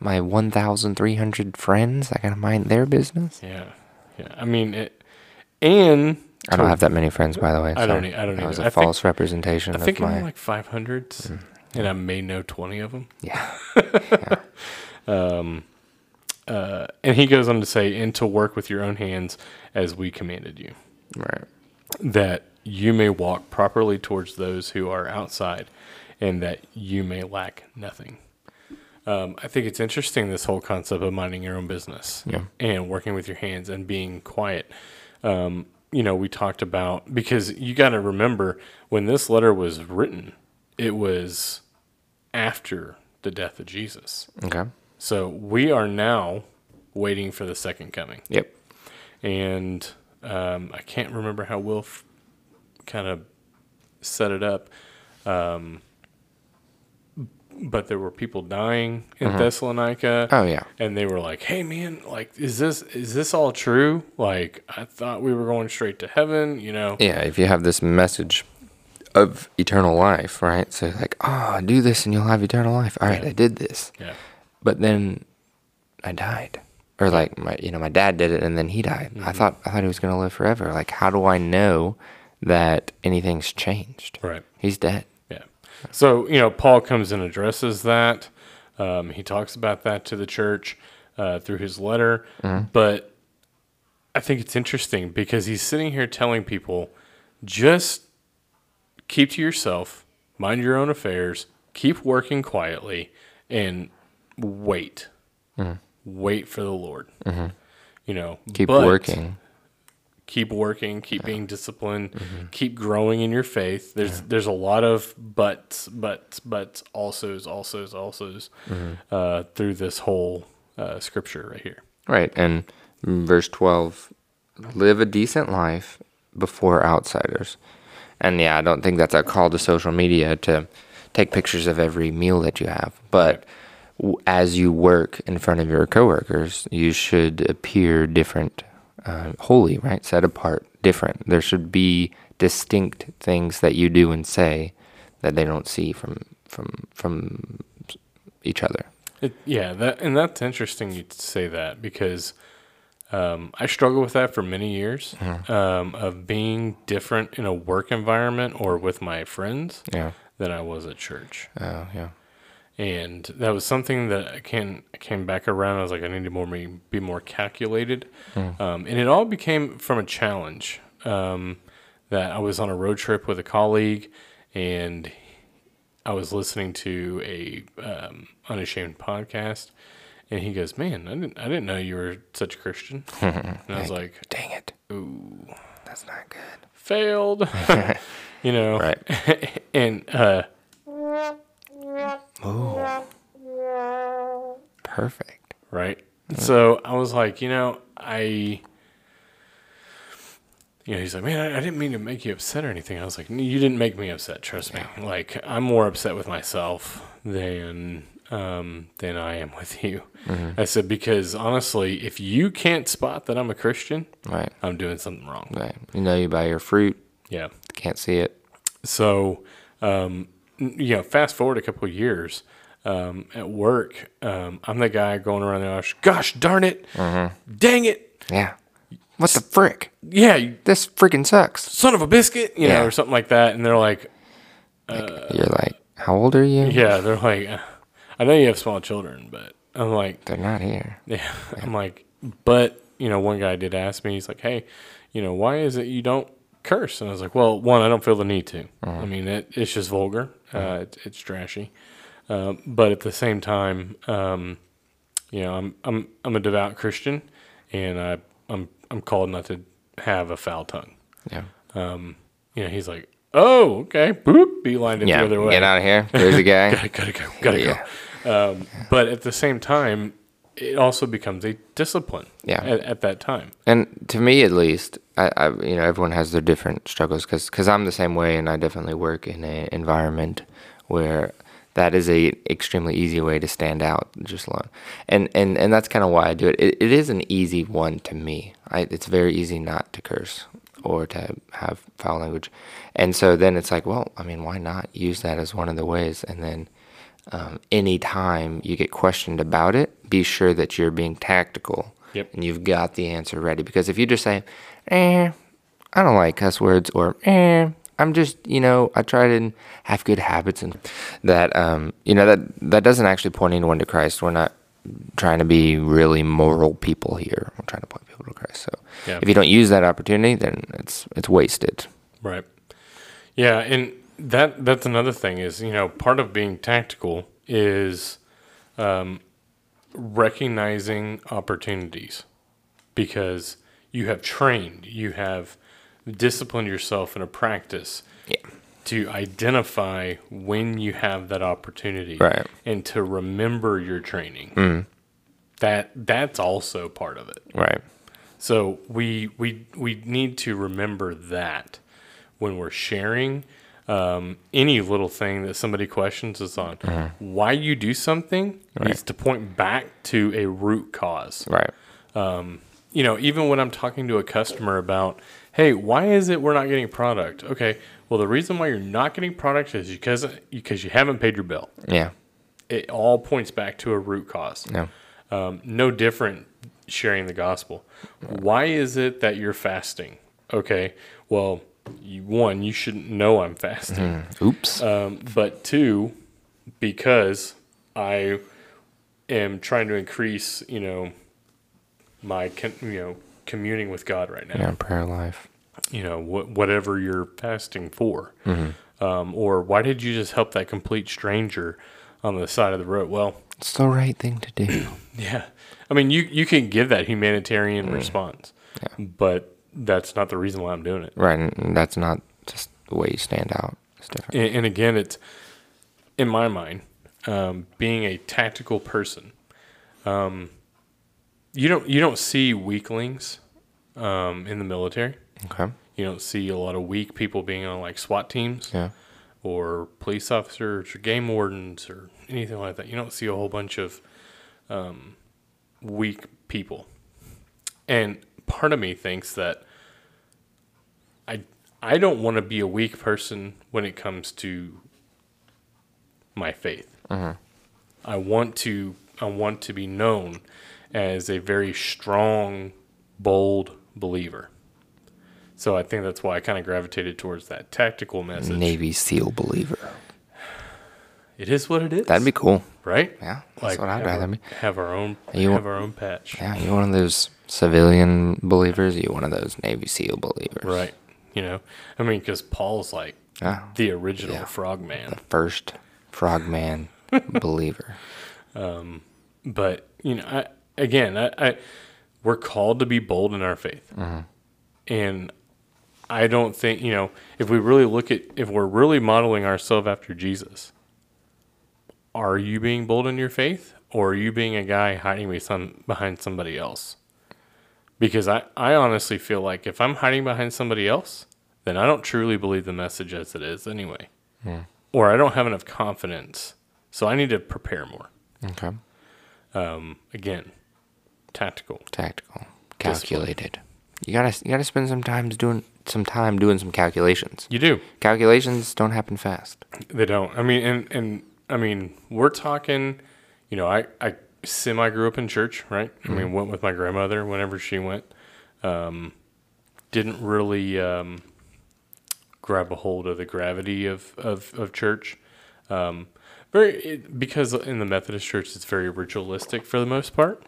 [SPEAKER 2] my 1300 friends i gotta mind their business
[SPEAKER 1] yeah. Yeah. I mean it, and
[SPEAKER 2] I don't have that many friends, by the way.
[SPEAKER 1] I don't e- I don't
[SPEAKER 2] That was
[SPEAKER 1] either.
[SPEAKER 2] a
[SPEAKER 1] I think-
[SPEAKER 2] false representation
[SPEAKER 1] I
[SPEAKER 2] of
[SPEAKER 1] think
[SPEAKER 2] my.
[SPEAKER 1] I'm like 500s, and I may know 20 of them.
[SPEAKER 2] yeah. Um.
[SPEAKER 1] Uh, and he goes on to say, and to work with your own hands as we commanded you,
[SPEAKER 2] Right.
[SPEAKER 1] that you may walk properly towards those who are outside, and that you may lack nothing. Um, I think it's interesting this whole concept of minding your own business
[SPEAKER 2] Yeah.
[SPEAKER 1] and working with your hands and being quiet. Um, you know, we talked about because you got to remember when this letter was written, it was after the death of Jesus.
[SPEAKER 2] Okay.
[SPEAKER 1] So we are now waiting for the second coming.
[SPEAKER 2] Yep.
[SPEAKER 1] And um, I can't remember how Wilf kind of set it up. Um, but there were people dying in Thessalonica.
[SPEAKER 2] Oh yeah.
[SPEAKER 1] And they were like, "Hey, man, like, is this is this all true? Like, I thought we were going straight to heaven, you know."
[SPEAKER 2] Yeah. If you have this message of eternal life, right? So like, oh, do this and you'll have eternal life. All right,
[SPEAKER 1] Yeah.
[SPEAKER 2] I did this,
[SPEAKER 1] Yeah,
[SPEAKER 2] but then I died, or like my, you know, my dad did it and then he died.
[SPEAKER 1] Mm-hmm.
[SPEAKER 2] I thought I thought he was gonna live forever. Like, how do I know that anything's changed?
[SPEAKER 1] right.
[SPEAKER 2] He's dead.
[SPEAKER 1] So, you know, Paul comes and addresses that. Um, he talks about that to the church uh, through his letter. But I think it's interesting because he's sitting here telling people just keep to yourself, mind your own affairs, keep working quietly, and wait. Wait for the Lord. You know,
[SPEAKER 2] Keep working.
[SPEAKER 1] Keep working, keep being disciplined, keep growing in your faith. There's there's a lot of buts, buts, buts, also's, also's, also's uh, through this whole uh, scripture right here.
[SPEAKER 2] Right. And verse 12 live a decent life before outsiders. And yeah, I don't think that's a call to social media to take pictures of every meal that you have. But as you work in front of your coworkers, you should appear different, uh, holy, right? Set apart, different. There should be distinct things that you do and say that they don't see from from from each other.
[SPEAKER 1] It, yeah, that and that's interesting you say that because um, I struggled with that for many years um, of being different in a work environment or with my friends
[SPEAKER 2] Yeah.
[SPEAKER 1] than I was at church.
[SPEAKER 2] Oh, yeah.
[SPEAKER 1] And that was something that I can came back around. I was like, I need to more be, be more calculated, um, and it all became from a challenge um, that I was on a road trip with a colleague, and I was listening to a um, unashamed podcast, and he goes, "Man, I didn't I didn't know you were such a Christian," and I was like,
[SPEAKER 2] Dang it.
[SPEAKER 1] "Ooh,
[SPEAKER 2] That's not good.
[SPEAKER 1] failed," you know,
[SPEAKER 2] Right.
[SPEAKER 1] and uh,
[SPEAKER 2] Perfect.
[SPEAKER 1] right? So I was like, you know, I, you know, he's like, man, I, I didn't mean to make you upset or anything. I was like, you didn't make me upset. Trust me. Like I'm more upset with myself than um, than I am with you. I said because honestly, if you can't spot that I'm a Christian,
[SPEAKER 2] Right.
[SPEAKER 1] I'm doing something wrong.
[SPEAKER 2] Right. You know you by your fruit.
[SPEAKER 1] Yeah.
[SPEAKER 2] Can't see it.
[SPEAKER 1] So, um, you know, fast forward a couple of years um, at work, um, I'm the guy going around the office, Gosh darn it! Dang it!
[SPEAKER 2] Yeah. What the frick?
[SPEAKER 1] Yeah, you
[SPEAKER 2] This freaking sucks.
[SPEAKER 1] son of a biscuit, you know, or something like that. And they're like,
[SPEAKER 2] You're like, how old are you?
[SPEAKER 1] yeah, they're like, "Uh, I know you have small children, but I'm like,
[SPEAKER 2] They're not here.
[SPEAKER 1] yeah, I'm like, but you know, one guy did ask me, he's like, hey, you know, why is it you don't curse? And I was like, well, one, I don't feel the need to. I mean, it, it's just vulgar, uh, it, it's trashy, um, but at the same time, um, you know, I'm I'm I'm a devout Christian, and I I'm I'm called not to have a foul tongue.
[SPEAKER 2] Yeah.
[SPEAKER 1] Um, you know, he's like, oh, okay, boop, beeline it
[SPEAKER 2] Yeah.
[SPEAKER 1] the other way.
[SPEAKER 2] Get out of here. There's a guy.
[SPEAKER 1] gotta, gotta go, gotta
[SPEAKER 2] Yeah.
[SPEAKER 1] go. Um, but at the same time, it also becomes a discipline.
[SPEAKER 2] Yeah.
[SPEAKER 1] At, at that time.
[SPEAKER 2] And to me, at least, I, I you know, everyone has their different struggles because cause I'm the same way, and I definitely work in an environment where that is a extremely easy way to stand out just alone. And and and that's kind of why I do it. it. It is an easy one to me. I, it's very easy not to curse or to have foul language, and so then it's like, well, I mean, why not use that as one of the ways? And then um, anytime you get questioned about it, be sure that you're being tactical
[SPEAKER 1] Yep.
[SPEAKER 2] and you've got the answer ready. Because if you just say, eh, I don't like cuss words or eh. I'm just, you know, I try to have good habits and that, um, you know, that that doesn't actually point anyone to Christ. We're not trying to be really moral people here. We're trying to point people to Christ. So if you don't use that opportunity, then it's it's wasted.
[SPEAKER 1] Right. Yeah, and that that's another thing is you know part of being tactical is um, recognizing opportunities because you have trained, you have disciplined yourself in a practice
[SPEAKER 2] Yeah.
[SPEAKER 1] to identify when you have that opportunity
[SPEAKER 2] Right.
[SPEAKER 1] and to remember your training. That that's also part of it.
[SPEAKER 2] Right.
[SPEAKER 1] So we we we need to remember that when we're sharing um, any little thing that somebody questions us on, why you do something needs to point back to a root cause.
[SPEAKER 2] Right.
[SPEAKER 1] You know, even when I'm talking to a customer about, hey, why is it we're not getting product? Okay, well the reason why you're not getting product is because because you haven't paid your bill.
[SPEAKER 2] Yeah.
[SPEAKER 1] It all points back to a root cause.
[SPEAKER 2] No.
[SPEAKER 1] Um, no different sharing the gospel. Why is it that you're fasting? Okay, well, you, one, you shouldn't know I'm fasting.
[SPEAKER 2] Oops.
[SPEAKER 1] Um, but two, because I am trying to increase, you know, my con- you know communing with God right now.
[SPEAKER 2] yeah. Prayer life.
[SPEAKER 1] You know, wh- whatever you're fasting for, um, or why did you just help that complete stranger on the side of the road? Well,
[SPEAKER 2] It's the right thing to do.
[SPEAKER 1] Yeah. I mean, you, you can give that humanitarian response, but that's not the reason why I'm doing it.
[SPEAKER 2] right. And that's not just the way you stand out. It's different.
[SPEAKER 1] And, and again, it's in my mind, um, being a tactical person, um, you don't you don't see weaklings um, in the military.
[SPEAKER 2] Okay.
[SPEAKER 1] You don't see a lot of weak people being on like SWAT teams
[SPEAKER 2] Yeah.
[SPEAKER 1] or police officers or game wardens or anything like that. You don't see a whole bunch of um, weak people. And part of me thinks that I I don't want to be a weak person when it comes to my faith. Mm-hmm. I want to I want to be known as a very strong, bold believer. So I think that's why I kind of gravitated towards that tactical message.
[SPEAKER 2] Navy SEAL believer.
[SPEAKER 1] It is what it is.
[SPEAKER 2] That'd be cool.
[SPEAKER 1] right.
[SPEAKER 2] Yeah. That's what I'd rather be.
[SPEAKER 1] Have our own.
[SPEAKER 2] You
[SPEAKER 1] have
[SPEAKER 2] want-
[SPEAKER 1] our own patch.
[SPEAKER 2] Yeah. you're one of those civilian believers? You one of those Navy SEAL believers?
[SPEAKER 1] Right. You know, I mean, because Paul's like the original
[SPEAKER 2] Yeah.
[SPEAKER 1] frogman.
[SPEAKER 2] First frogman believer.
[SPEAKER 1] Um, but you know, I, again, I, I we're called to be bold in our faith, mm-hmm. and I don't think you know if we really look at if we're really modeling ourselves after Jesus. Are you being bold in your faith, or are you being a guy hiding behind somebody else? Because I, I honestly feel like if I'm hiding behind somebody else, then I don't truly believe the message as it is anyway. Or I don't have enough confidence. So I need to prepare more.
[SPEAKER 2] Okay.
[SPEAKER 1] Um, again, tactical.
[SPEAKER 2] Tactical. Calculated. You gotta you gotta spend some time doing some time doing some calculations.
[SPEAKER 1] You do.
[SPEAKER 2] Calculations don't happen fast.
[SPEAKER 1] They don't. I mean, and and I mean, we're talking. You know, I I semi grew up in church, right? I mean, went with my grandmother whenever she went. Um, didn't really um, grab a hold of the gravity of of, of church. Um, very it, because in the Methodist Church, it's very ritualistic for the most part.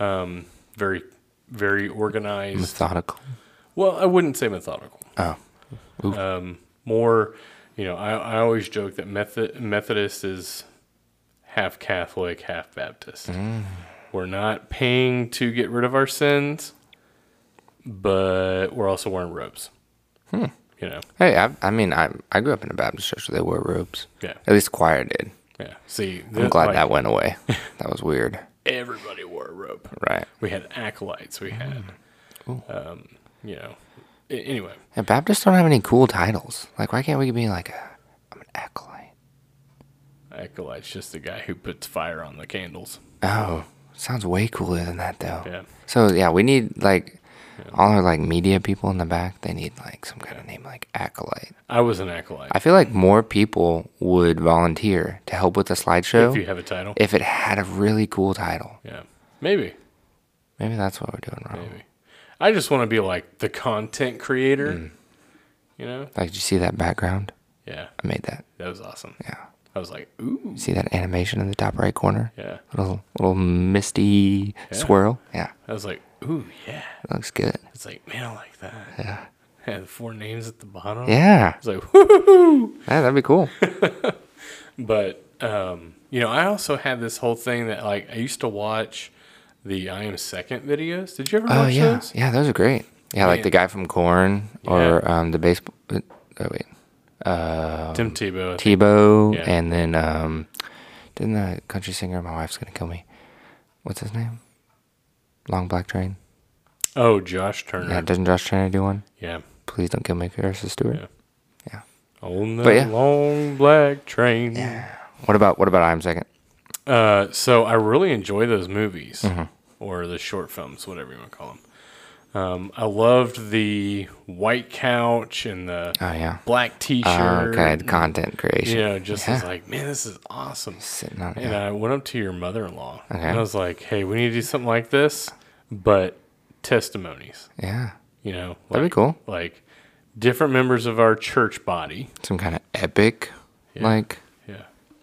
[SPEAKER 1] Um, very very organized.
[SPEAKER 2] Methodical.
[SPEAKER 1] Well, I wouldn't say methodical.
[SPEAKER 2] Oh.
[SPEAKER 1] Um, more, you know, I, I always joke that Method, Methodist is half Catholic, half Baptist. We're not paying to get rid of our sins, but we're also wearing robes. You know,
[SPEAKER 2] Hey, I, I mean, I I grew up in a Baptist church where they wore robes.
[SPEAKER 1] yeah,
[SPEAKER 2] At least choir did.
[SPEAKER 1] yeah. See,
[SPEAKER 2] I'm glad that went away. that was weird.
[SPEAKER 1] everybody wore a robe.
[SPEAKER 2] Right.
[SPEAKER 1] We had acolytes. We had, um, you know. Anyway,
[SPEAKER 2] Yeah, Baptists don't have any cool titles. Like, why can't we be like, a, I'm an acolyte?
[SPEAKER 1] Acolyte's just the guy who puts fire on the candles.
[SPEAKER 2] Oh, sounds way cooler than that though.
[SPEAKER 1] Yeah.
[SPEAKER 2] So yeah, we need like all our like media people in the back. They need like some kind of name like acolyte.
[SPEAKER 1] I was an acolyte.
[SPEAKER 2] I feel like more people would volunteer to help with the slideshow
[SPEAKER 1] if you have a title,
[SPEAKER 2] if it had a really cool title.
[SPEAKER 1] yeah, maybe.
[SPEAKER 2] Maybe that's what we're doing wrong.
[SPEAKER 1] Maybe. I just want to be like the content creator.
[SPEAKER 2] Mm.
[SPEAKER 1] You know?
[SPEAKER 2] Like, did you see that background?
[SPEAKER 1] Yeah,
[SPEAKER 2] I made that.
[SPEAKER 1] that was awesome.
[SPEAKER 2] Yeah.
[SPEAKER 1] I was like, ooh,
[SPEAKER 2] See that animation in the top right corner?
[SPEAKER 1] yeah.
[SPEAKER 2] Little little misty
[SPEAKER 1] Yeah.
[SPEAKER 2] swirl. Yeah,
[SPEAKER 1] I was like, ooh, yeah.
[SPEAKER 2] it looks good.
[SPEAKER 1] It's like, man, I like that.
[SPEAKER 2] Yeah.
[SPEAKER 1] Had the four names at the bottom.
[SPEAKER 2] Yeah,
[SPEAKER 1] It's like, woohoo!
[SPEAKER 2] yeah that'd be cool.
[SPEAKER 1] But um, you know, I also had this whole thing that like I used to watch the I am second videos. Did you ever
[SPEAKER 2] Oh
[SPEAKER 1] watch
[SPEAKER 2] yeah,
[SPEAKER 1] those?
[SPEAKER 2] yeah, those are great. Yeah, like the guy from Korn or um, the baseball. Oh wait, uh,
[SPEAKER 1] Tim Tebow. I.
[SPEAKER 2] Tebow,
[SPEAKER 1] Yeah.
[SPEAKER 2] and then um, didn't the country singer? My wife's gonna kill me. What's his name? Long Black Train.
[SPEAKER 1] Oh, Josh Turner.
[SPEAKER 2] Yeah, doesn't Josh Turner do one?
[SPEAKER 1] Yeah.
[SPEAKER 2] Please don't kill me, Carissa Stewart.
[SPEAKER 1] Yeah.
[SPEAKER 2] Yeah.
[SPEAKER 1] On the
[SPEAKER 2] But yeah.
[SPEAKER 1] long black train. Yeah.
[SPEAKER 2] What about what about I'm second?
[SPEAKER 1] Uh, so I really enjoy those movies
[SPEAKER 2] Mm-hmm.
[SPEAKER 1] or the short films, whatever you want to call them. Um, I loved the white couch and the
[SPEAKER 2] Oh yeah.
[SPEAKER 1] black T-shirt.
[SPEAKER 2] Oh, okay, the content creation.
[SPEAKER 1] You know, just
[SPEAKER 2] Yeah.
[SPEAKER 1] like, man, this is awesome.
[SPEAKER 2] Sitting on
[SPEAKER 1] And
[SPEAKER 2] yeah.
[SPEAKER 1] I went up to your mother-in-law
[SPEAKER 2] Okay.
[SPEAKER 1] and I was like, hey, we need to do something like this, but testimonies.
[SPEAKER 2] yeah.
[SPEAKER 1] You know,
[SPEAKER 2] That'd be cool.
[SPEAKER 1] Like different members of our church body.
[SPEAKER 2] Some kind of epic,
[SPEAKER 1] Yeah.
[SPEAKER 2] like
[SPEAKER 1] Yeah.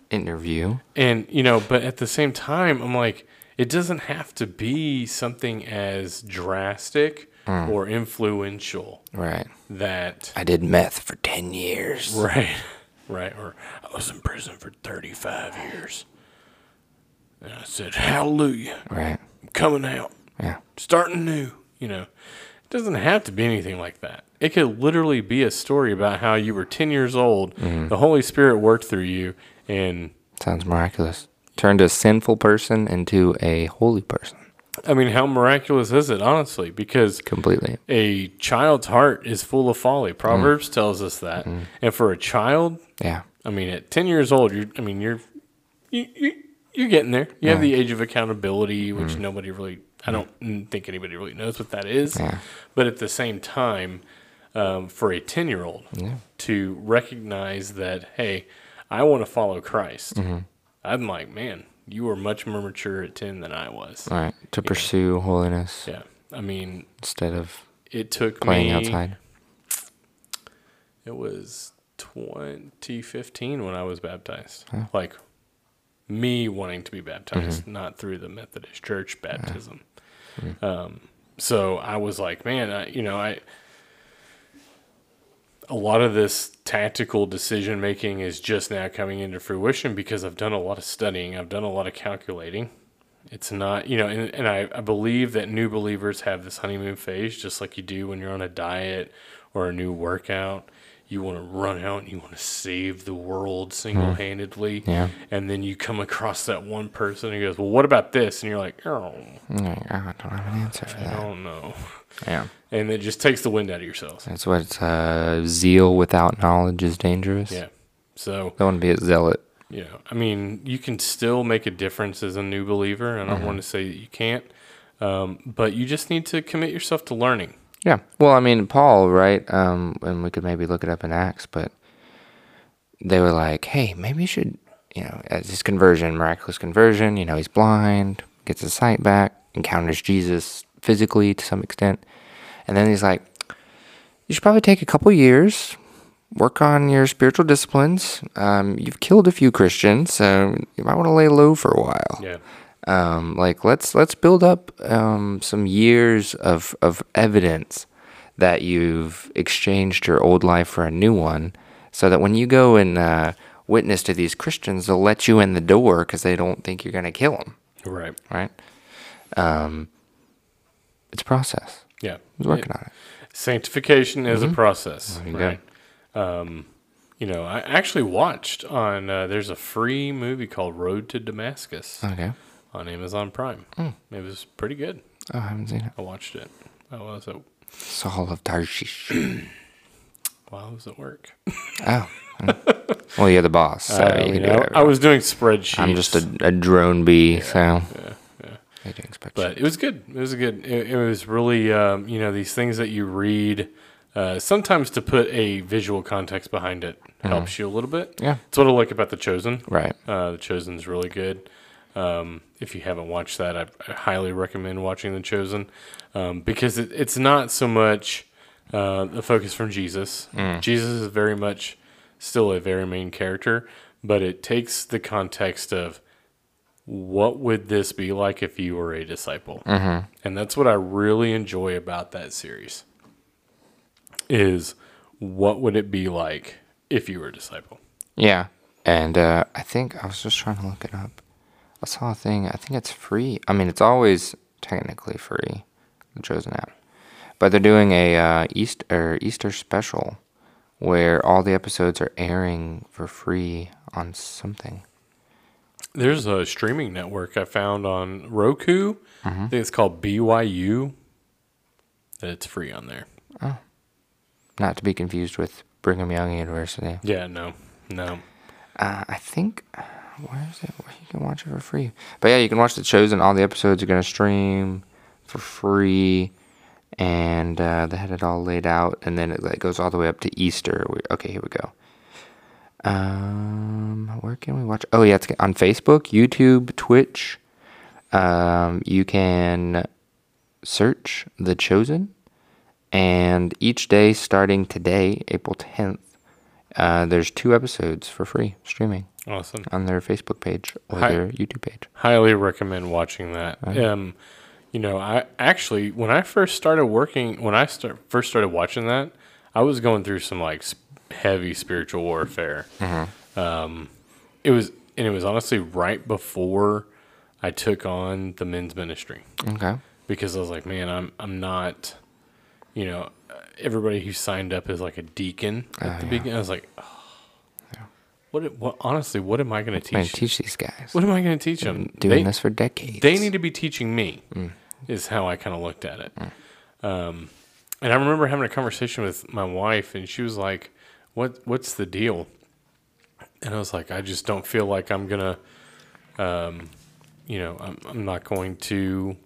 [SPEAKER 2] interview.
[SPEAKER 1] And, you know, but at the same time, I'm like, it doesn't have to be something as drastic
[SPEAKER 2] Mm.
[SPEAKER 1] or influential
[SPEAKER 2] Right.
[SPEAKER 1] that,
[SPEAKER 2] I did meth for ten years.
[SPEAKER 1] right, right, or I was in prison for 35 years. And I said, hallelujah,
[SPEAKER 2] Right.
[SPEAKER 1] I'm coming out,
[SPEAKER 2] Yeah.
[SPEAKER 1] starting new, you know. It doesn't have to be anything like that. It could literally be a story about how you were 10 years old,
[SPEAKER 2] Mm-hmm.
[SPEAKER 1] the Holy Spirit worked through you, and
[SPEAKER 2] Sounds miraculous. Turned a sinful person into a holy person.
[SPEAKER 1] I mean, how miraculous is it, honestly? Because
[SPEAKER 2] Completely.
[SPEAKER 1] a child's heart is full of folly. Proverbs
[SPEAKER 2] Mm.
[SPEAKER 1] tells us that. And for a child,
[SPEAKER 2] Yeah.
[SPEAKER 1] I mean, at 10 years old, you're, I mean, you're, you, you, you're getting there. You have the age of accountability, which nobody really, I don't think anybody really knows what that is.
[SPEAKER 2] Mm. Yeah.
[SPEAKER 1] But at the same time, um, for a 10 year old yeah. to recognize that, hey, I want to follow Christ,
[SPEAKER 2] Mm-hmm.
[SPEAKER 1] I'm like, man, you were much more mature at 10 than I was.
[SPEAKER 2] Right. To pursue holiness
[SPEAKER 1] Yeah. I mean,
[SPEAKER 2] instead of
[SPEAKER 1] it took
[SPEAKER 2] playing
[SPEAKER 1] me,
[SPEAKER 2] outside.
[SPEAKER 1] It was 2015 when I was baptized. Like me wanting to be baptized,
[SPEAKER 2] Mm-hmm.
[SPEAKER 1] not through the Methodist Church baptism. Um, so I was like, man, I, you know, I. A lot of this tactical decision making is just now coming into fruition because I've done a lot of studying. I've done a lot of calculating. It's not, you know, and, and I, I believe that new believers have this honeymoon phase, just like you do when you're on a diet or a new workout. You want to run out and you want to save the world single handedly.
[SPEAKER 2] Yeah.
[SPEAKER 1] And then you come across that one person who goes, Well, what about this? And you're like, Oh,
[SPEAKER 2] Like, I don't have an answer for
[SPEAKER 1] I
[SPEAKER 2] that.
[SPEAKER 1] don't know.
[SPEAKER 2] Yeah.
[SPEAKER 1] And it just takes the wind out of your sails.
[SPEAKER 2] That's what uh, zeal without knowledge is dangerous.
[SPEAKER 1] Yeah. So,
[SPEAKER 2] Don't want to be a zealot.
[SPEAKER 1] Yeah. I mean, you can still make a difference as a new believer. and I don't want to say that you can't, um, but you just need to commit yourself to learning.
[SPEAKER 2] Yeah. Well, I mean, Paul, right? Um, and we could maybe look it up in Acts, but they were like, hey, maybe you should, you know, as his conversion, miraculous conversion, you know, he's blind, gets his sight back, encounters Jesus physically to some extent. And then he's like, you should probably take a couple years, work on your spiritual disciplines. Um, you've killed a few Christians, so you might want to lay low for a while
[SPEAKER 1] Yeah.
[SPEAKER 2] Um, like let's let's build up um, some years of of evidence that you've exchanged your old life for a new one, so that when you go and uh, witness to these Christians, they'll let you in the door because they don't think you're gonna kill them,
[SPEAKER 1] Right.
[SPEAKER 2] right? Um, it's a process.
[SPEAKER 1] Yeah.
[SPEAKER 2] He's working on it.
[SPEAKER 1] Sanctification is a process, right? Um, you know, I actually watched on. Uh, there's a free movie called Road to Damascus
[SPEAKER 2] Okay.
[SPEAKER 1] On Amazon Prime. It was pretty good.
[SPEAKER 2] Oh, I haven't seen it.
[SPEAKER 1] I watched it. I was at
[SPEAKER 2] Saul of Tarshish.
[SPEAKER 1] while I was at work.
[SPEAKER 2] oh. well, you're the boss, so
[SPEAKER 1] Uh,
[SPEAKER 2] you can do whatever.
[SPEAKER 1] I was doing spreadsheets.
[SPEAKER 2] I'm just a, a drone bee, so
[SPEAKER 1] yeah, yeah.
[SPEAKER 2] I do expect
[SPEAKER 1] but it was good. It was good. It, it was really, um, you know, these things that you read. Uh, sometimes to put a visual context behind it helps you a little bit.
[SPEAKER 2] Mm-hmm. Yeah.
[SPEAKER 1] It's what I like about The Chosen.
[SPEAKER 2] Right.
[SPEAKER 1] Uh, the Chosen's really good. Um, if you haven't watched that, I, I highly recommend watching The Chosen um, because it, it's not so much uh, the focus from Jesus. Jesus is very much still a very main character, but it takes the context of what would this be like if you were a disciple, and that's what I really enjoy about that series. Is what would it be like if you were a disciple?
[SPEAKER 2] Yeah. And uh, I think I was just trying to look it up. I saw a thing. I think it's free. I mean, it's always technically free, the Chosen app. But they're doing a uh, Easter Easter special where all the episodes are airing for free on something.
[SPEAKER 1] There's a streaming network I found on Roku. I think it's called BYU. That it's free on there.
[SPEAKER 2] Oh, not to be confused with Brigham Young University.
[SPEAKER 1] Yeah, no, no.
[SPEAKER 2] Uh, I think where is it? You can watch it for free? But yeah, you can watch the Chosen. All the episodes are gonna stream for free, and uh, they had it all laid out, and then it like, goes all the way up to Easter. We, okay, here we go. Um, where can we watch? Oh yeah, it's on Facebook, YouTube, Twitch. Um, you can search The Chosen, and each day starting today, April tenth, uh, there's two episodes for free streaming
[SPEAKER 1] Awesome.
[SPEAKER 2] on their Facebook page or
[SPEAKER 1] Hi-
[SPEAKER 2] their YouTube page.
[SPEAKER 1] Highly recommend watching that. Um, you know, I actually when I first started working, when I start first started watching that, I was going through some like heavy spiritual warfare. Um, it was, and it was honestly right before I took on the men's ministry.
[SPEAKER 2] Okay.
[SPEAKER 1] because I was like, man, I'm I'm not, you know, everybody who signed up as like a deacon at the beginning. I was like, oh, what, what? Honestly, what am I going to teach?
[SPEAKER 2] teach these guys.
[SPEAKER 1] What am I going to teach them?
[SPEAKER 2] Doing
[SPEAKER 1] they,
[SPEAKER 2] this for decades.
[SPEAKER 1] they need to be teaching me. Is how I kind of looked at it. Um, and I remember having a conversation with my wife, and she was like, "What? What's the deal?" And I was like, "I just don't feel like I'm gonna, um, you know, I'm, I'm not going to,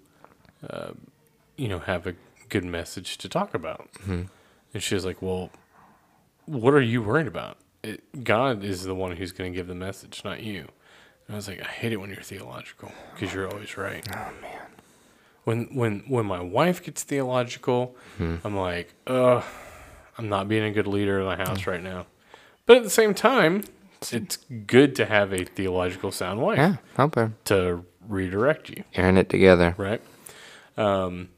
[SPEAKER 1] uh, you know, have a good message to talk about." And she was like, "Well, what are you worried about? It, God is the one who's going to give the message, not you." And I was like, "I hate it when you're theological because you're always right."
[SPEAKER 2] oh man.
[SPEAKER 1] when when when my wife gets theological,
[SPEAKER 2] Hmm.
[SPEAKER 1] I'm like, ugh, I'm not being a good leader in my house right now. But at the same time, it's good to have a theological sound wife
[SPEAKER 2] Yeah, help her.
[SPEAKER 1] to redirect you,
[SPEAKER 2] You're it together.
[SPEAKER 1] right? Um,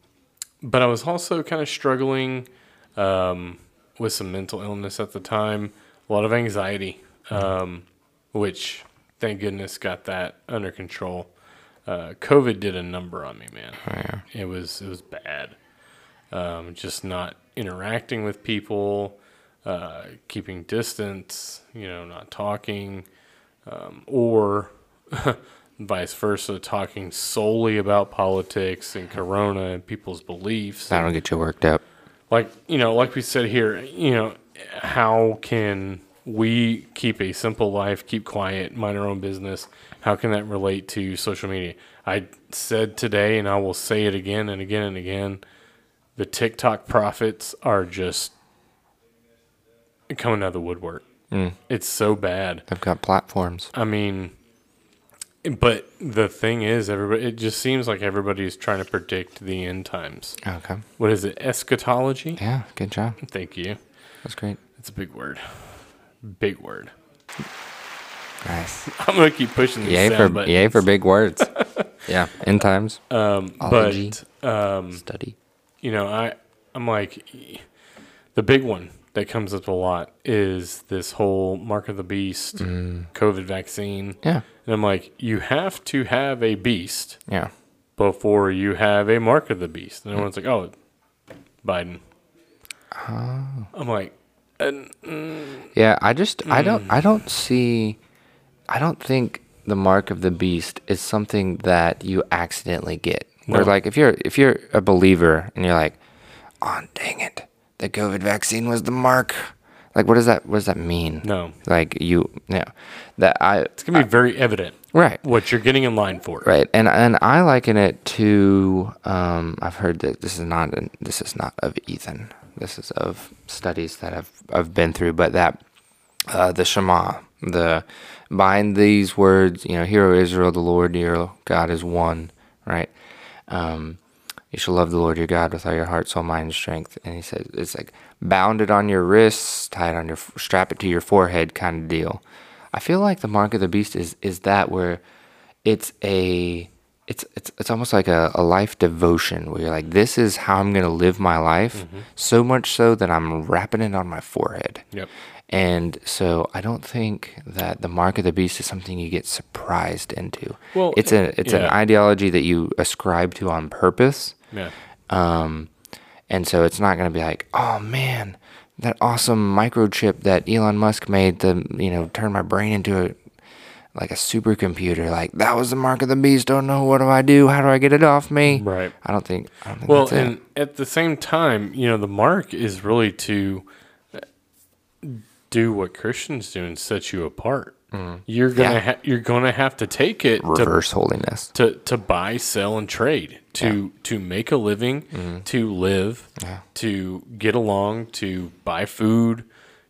[SPEAKER 1] but I was also kind of struggling um, with some mental illness at the time, a lot of anxiety, um, which thank goodness got that under control. Uh, COVID did a number on me, man.
[SPEAKER 2] Oh, yeah.
[SPEAKER 1] It was it was bad. Um, just not interacting with people, uh, keeping distance, you know, not talking, um, or vice versa, talking solely about politics and Corona and people's beliefs.
[SPEAKER 2] That'll get you worked up.
[SPEAKER 1] Like you know, like we said here, you know, how can we keep a simple life, keep quiet, mind our own business? How can that relate to social media? I said today, and I will say it again and again and again. The TikTok prophets are just coming out of the woodwork. Mm. It's so bad.
[SPEAKER 2] They've got platforms.
[SPEAKER 1] I mean, but the thing is, everybody. It just seems like everybody's trying to predict the end times.
[SPEAKER 2] Okay.
[SPEAKER 1] What is it? Eschatology.
[SPEAKER 2] Yeah, good job.
[SPEAKER 1] Thank you.
[SPEAKER 2] That's great.
[SPEAKER 1] It's a big word. Big word.
[SPEAKER 2] Nice.
[SPEAKER 1] I'm gonna keep pushing these
[SPEAKER 2] Yay for
[SPEAKER 1] buttons.
[SPEAKER 2] yay for big words. yeah. End times.
[SPEAKER 1] Um,
[SPEAKER 2] Ology.
[SPEAKER 1] but um,
[SPEAKER 2] Study.
[SPEAKER 1] you know, I I'm like the big one that comes up a lot is this whole mark of the beast, mm. COVID vaccine,
[SPEAKER 2] Yeah.
[SPEAKER 1] and I'm like, you have to have a beast
[SPEAKER 2] Yeah.
[SPEAKER 1] before you have a mark of the beast. And mm. everyone's like, oh, Biden. Oh. I'm like, and,
[SPEAKER 2] Yeah, I just I
[SPEAKER 1] Mm.
[SPEAKER 2] don't I don't see I don't think the mark of the beast is something that you accidentally get. Or
[SPEAKER 1] No.
[SPEAKER 2] like if you're if you're a believer and you're like, "Oh, dang it. The COVID vaccine was the mark." Like what does that what does that mean?
[SPEAKER 1] no,
[SPEAKER 2] Like you yeah. That I
[SPEAKER 1] it's gonna be very evident
[SPEAKER 2] right.
[SPEAKER 1] what you're getting in line for.
[SPEAKER 2] Right, and and I liken it to um, I've heard that this is not an, this is not of Ethan. This is of studies that I've I've been through, but that uh, the Shema, the Bind these words, you know, Hear, O Israel, the Lord your God is one, right? Um, you shall love the Lord your God with all your heart, soul, mind, and strength. And he says it's like bound it on your wrists, tie it on your, strap it to your forehead, kind of deal. I feel like the mark of the beast is is that where it's a it's it's it's almost like a, a life devotion where you're like, this is how I'm gonna live my life. Mm-hmm. So much so that I'm wrapping it on my forehead.
[SPEAKER 1] Yep.
[SPEAKER 2] And so I don't think that the mark of the beast is something you get surprised into.
[SPEAKER 1] Well,
[SPEAKER 2] it's a it's an ideology that you ascribe to on purpose.
[SPEAKER 1] Yeah.
[SPEAKER 2] Um, and so it's not going to be like, oh man, that awesome microchip that Elon Musk made to you know turn my brain into a like a supercomputer. Like that was the mark of the beast. Don't know what do I do? How do I get it off me?
[SPEAKER 1] Right.
[SPEAKER 2] I don't think. I don't think
[SPEAKER 1] Well,
[SPEAKER 2] that's it.
[SPEAKER 1] and at the same time, you know, the mark is really to uh, do what Christians do and set you apart. You're gonna
[SPEAKER 2] Mm. Yeah.
[SPEAKER 1] ha- you're gonna have to take it to,
[SPEAKER 2] reverse holiness.
[SPEAKER 1] to to buy, sell, and trade to to make a living,
[SPEAKER 2] Mm-hmm.
[SPEAKER 1] to live, to get along, to buy food.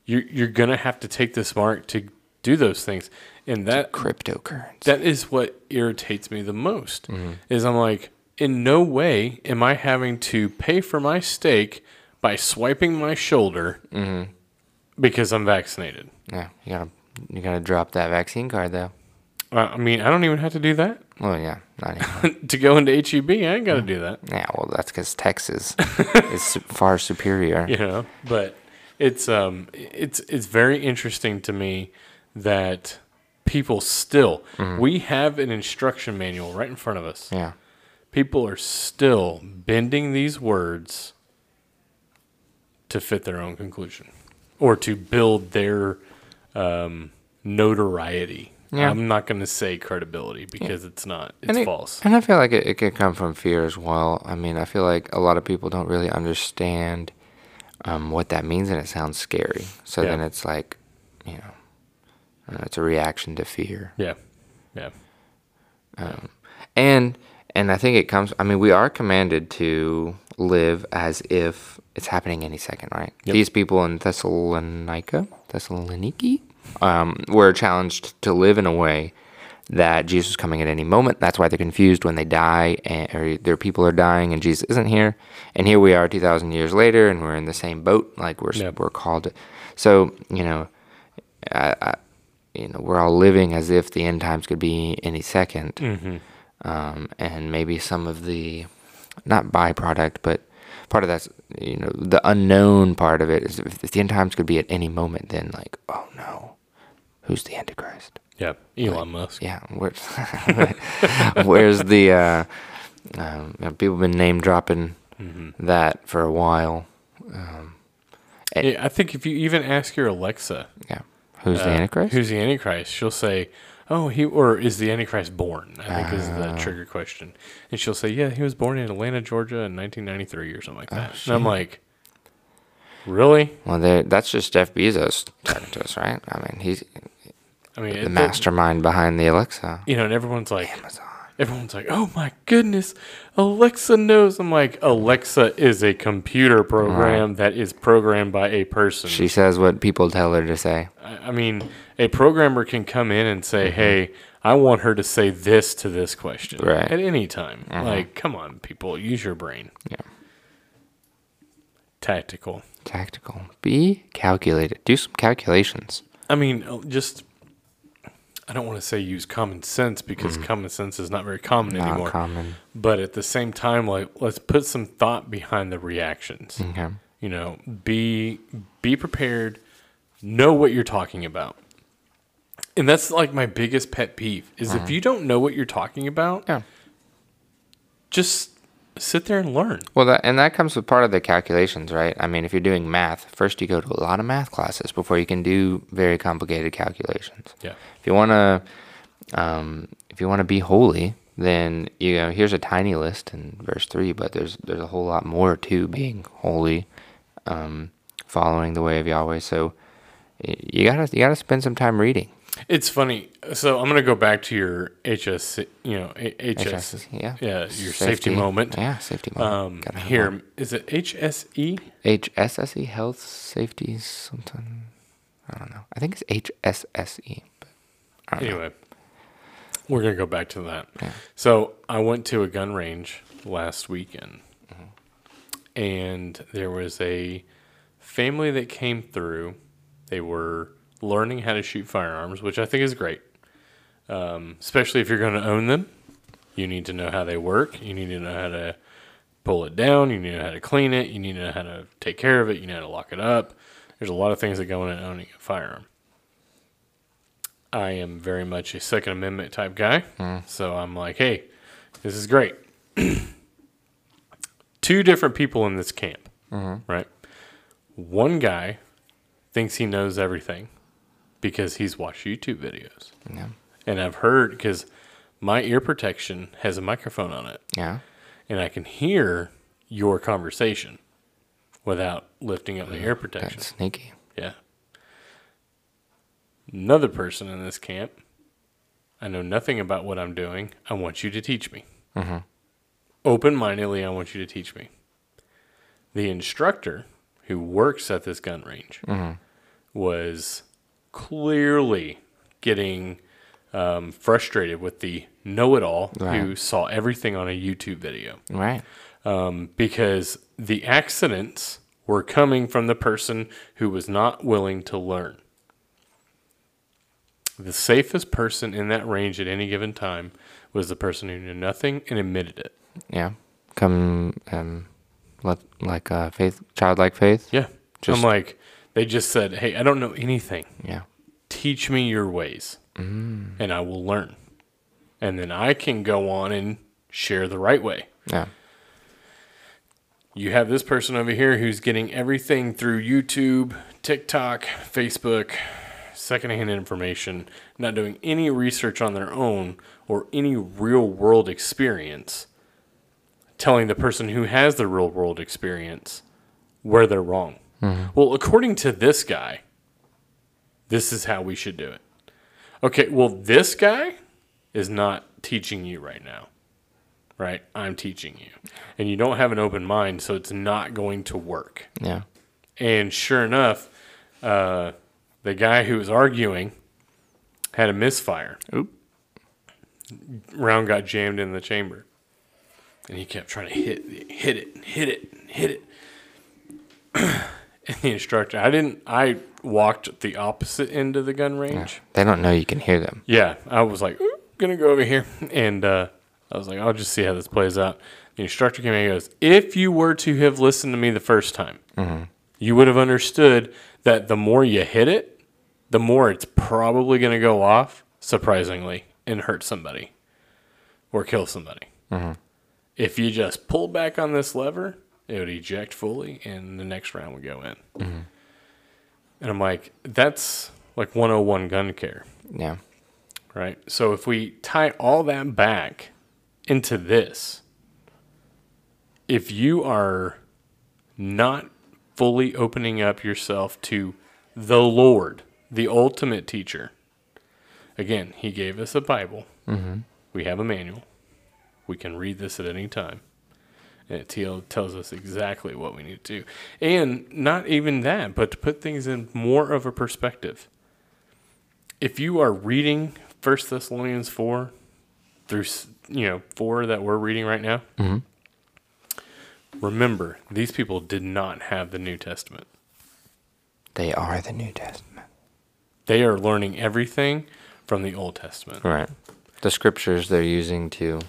[SPEAKER 1] You're you're gonna have to take this mark to do those things, and that
[SPEAKER 2] Cryptocurrency.
[SPEAKER 1] that is what irritates me the most
[SPEAKER 2] Mm-hmm.
[SPEAKER 1] is i'm like in no way am i having to pay for my steak by swiping my shoulder
[SPEAKER 2] Mm-hmm.
[SPEAKER 1] because i'm vaccinated
[SPEAKER 2] yeah, you gotta you gotta drop that vaccine card though.
[SPEAKER 1] uh, i mean i don't even have to do that
[SPEAKER 2] Well, yeah, not
[SPEAKER 1] to go into H-E-B i ain't got to
[SPEAKER 2] Mm.
[SPEAKER 1] do that
[SPEAKER 2] yeah, well, that's because Texas is su- far superior.
[SPEAKER 1] you know but it's um it's it's very interesting to me that people still
[SPEAKER 2] Mm-hmm.
[SPEAKER 1] we have an instruction manual right in front of us
[SPEAKER 2] Yeah.
[SPEAKER 1] people are still bending these words to fit their own conclusion or to build their um, notoriety.
[SPEAKER 2] Yeah.
[SPEAKER 1] I'm not going to say credibility because it's not. It's
[SPEAKER 2] And it-
[SPEAKER 1] false.
[SPEAKER 2] And I feel like it, it could come from fear as well. I mean, I feel like a lot of people don't really understand um, what that means, and it sounds scary. So
[SPEAKER 1] Yeah.
[SPEAKER 2] then it's like, you know, uh, it's a reaction to fear.
[SPEAKER 1] yeah. Yeah.
[SPEAKER 2] And and I think it comes. I mean, we are commanded to live as if it's happening any second, right?
[SPEAKER 1] Yep.
[SPEAKER 2] These people in Thessalonica, Thessaloniki, um, were challenged to live in a way that Jesus is coming at any moment. That's why they're confused when they die, and, or their people are dying, and Jesus isn't here. And here we are, two thousand years later, and we're in the same boat. Like we're
[SPEAKER 1] Yep.
[SPEAKER 2] we're called. To, so you know, I, I, you know, we're all living as if the end times could be any 2nd
[SPEAKER 1] Mm-hmm.
[SPEAKER 2] um, and maybe some of the not byproduct, but part of that's you know the unknown part of it is if the end times could be at any moment, then like oh no, who's the Antichrist?
[SPEAKER 1] Yeah. Elon Musk.
[SPEAKER 2] Yeah, where's where's the uh, um, you know, people have been name dropping
[SPEAKER 1] Mm-hmm.
[SPEAKER 2] that for a while.
[SPEAKER 1] Yeah, I think if you even ask your Alexa,
[SPEAKER 2] Yeah, who's the
[SPEAKER 1] uh,
[SPEAKER 2] Antichrist?
[SPEAKER 1] Who's the Antichrist? She'll say, "Oh, he or is the Antichrist born?" I think is the ah. trigger question, and she'll say, "Yeah, he was born in Atlanta, Georgia, in 1993 or something like oh, that." and I'm like, "Really?"
[SPEAKER 2] well, that's just Jeff Bezos talking to us, right? I mean, he's
[SPEAKER 1] I mean,
[SPEAKER 2] the
[SPEAKER 1] it-
[SPEAKER 2] mastermind behind the Alexa.
[SPEAKER 1] You know, and everyone's like,
[SPEAKER 2] Amazon.
[SPEAKER 1] everyone's like, "Oh my goodness, Alexa knows." I'm like, Alexa is a computer program that is programmed by a person.
[SPEAKER 2] She says what people tell her to say.
[SPEAKER 1] I I mean, a programmer can come in and say, "Hey, I want her to say this to this question
[SPEAKER 2] Mm-hmm. Right. Mm-hmm.
[SPEAKER 1] at any time." Like, come on, people, use your brain.
[SPEAKER 2] Yeah.
[SPEAKER 1] Tactical.
[SPEAKER 2] Tactical. Be calculated. Do some calculations.
[SPEAKER 1] I mean, uh, just I don't want to say use common sense because
[SPEAKER 2] Mm.
[SPEAKER 1] common sense is not very common
[SPEAKER 2] Not
[SPEAKER 1] anymore.
[SPEAKER 2] common.
[SPEAKER 1] But at the same time, like let's put some thought behind the reactions.
[SPEAKER 2] Okay.
[SPEAKER 1] You know, be be prepared, know what you're talking about. And that's like my biggest pet peeve is if you don't know what you're talking about,
[SPEAKER 2] Yeah.
[SPEAKER 1] just sit there and learn.
[SPEAKER 2] Well, that and that comes with part of the calculations, right? I mean, if you're doing math, first you go to a lot of math classes before you can do very complicated calculations.
[SPEAKER 1] Yeah.
[SPEAKER 2] If you want to, um, if you want to be holy, then you know here's a tiny list in verse three, but there's there's a whole lot more to being holy, um, following the way of Yahweh. So you gotta you gotta spend some time reading.
[SPEAKER 1] It's funny. So I'm gonna go back to your HS, you know, HS,
[SPEAKER 2] HS, yeah.
[SPEAKER 1] yeah, your safety, moment.
[SPEAKER 2] Yeah, safety moment.
[SPEAKER 1] Um, here
[SPEAKER 2] one.
[SPEAKER 1] is it HSE?
[SPEAKER 2] HSSE, E, health, safety, something. I don't know. I think it's HSSE. Don't know.
[SPEAKER 1] Anyway, we're gonna go back to that. So I went to a gun range last weekend, and there was a family that came through. They were learning how to shoot firearms, which I think is great, um, especially if you're going to own them. You need to know how they work. You need to know how to pull it down. You need to know how to clean it. You need to know how to take care of it. You know how to lock it up. There's a lot of things that go into owning a firearm. I am very much a Second Amendment type guy. So I'm like, hey, this is great. Two different people in this camp, right? One guy thinks he knows everything because he's watched YouTube videos.
[SPEAKER 2] Yeah.
[SPEAKER 1] And I've heard because my ear protection has a microphone on it,
[SPEAKER 2] Yeah.
[SPEAKER 1] and I can hear your conversation without lifting up the ear mm, protection.
[SPEAKER 2] That's sneaky.
[SPEAKER 1] Yeah. Another person in this camp. I know nothing about what I'm doing. I want you to teach me. Mm-hmm. Open mindedly, I want you to teach me. The instructor who works at this gun range mm-hmm. was clearly getting um, frustrated with the know it all who saw everything on a YouTube video
[SPEAKER 2] Right.
[SPEAKER 1] um, because the accidents were coming from the person who was not willing to learn. The safest person in that range at any given time was the person who knew nothing and admitted it.
[SPEAKER 2] Yeah. Come um let like uh faith childlike faith.
[SPEAKER 1] Yeah.
[SPEAKER 2] Just-
[SPEAKER 1] I'm like, they just said, hey, I don't know anything.
[SPEAKER 2] Yeah.
[SPEAKER 1] Teach me your ways mm. and I will learn. And then I can go on and share the right way.
[SPEAKER 2] Yeah.
[SPEAKER 1] You have this person over here who's getting everything through YouTube, TikTok, Facebook, secondhand information, not doing any research on their own or any real world experience, telling the person who has the real world experience where they're wrong. Well, according to this guy, this is how we should do it. Okay, well, this guy is not teaching you right now right? I'm teaching you. And you don't have an open mind, so it's not going to work.
[SPEAKER 2] Yeah.
[SPEAKER 1] And sure enough, uh, the guy who was arguing had a misfire.
[SPEAKER 2] Oop.
[SPEAKER 1] Round got jammed in the chamber. And he kept trying to hit hit it, hit it, hit it. the instructor, I didn't, I walked the opposite end of the gun range.
[SPEAKER 2] They don't know you can hear them.
[SPEAKER 1] Yeah, I was like, "Ooh, gonna go over here, and uh, I was like, I'll just see how this plays out. The instructor came in and goes, if you were to have listened to me the first time, you would have understood that the more you hit it, the more it's probably gonna go off, surprisingly, and hurt somebody or kill somebody. If you just pull back on this lever, it would eject fully, and the next round would go in. Mm-hmm. And I'm like, that's like 101 gun care
[SPEAKER 2] Yeah.
[SPEAKER 1] right? So if we tie all that back into this, if you are not fully opening up yourself to the Lord, the ultimate teacher, again, He gave us a Bible. Mm-hmm. We have a manual. We can read this at any time. And it tell- tells us exactly what we need to do. And not even that, but to put things in more of a perspective if you are reading First Thessalonians four through you know four that we're reading right now, mm-hmm. remember these people did not have the New Testament.
[SPEAKER 2] They are the New Testament.
[SPEAKER 1] They are learning everything from the Old Testament.
[SPEAKER 2] Right. The scriptures they're using to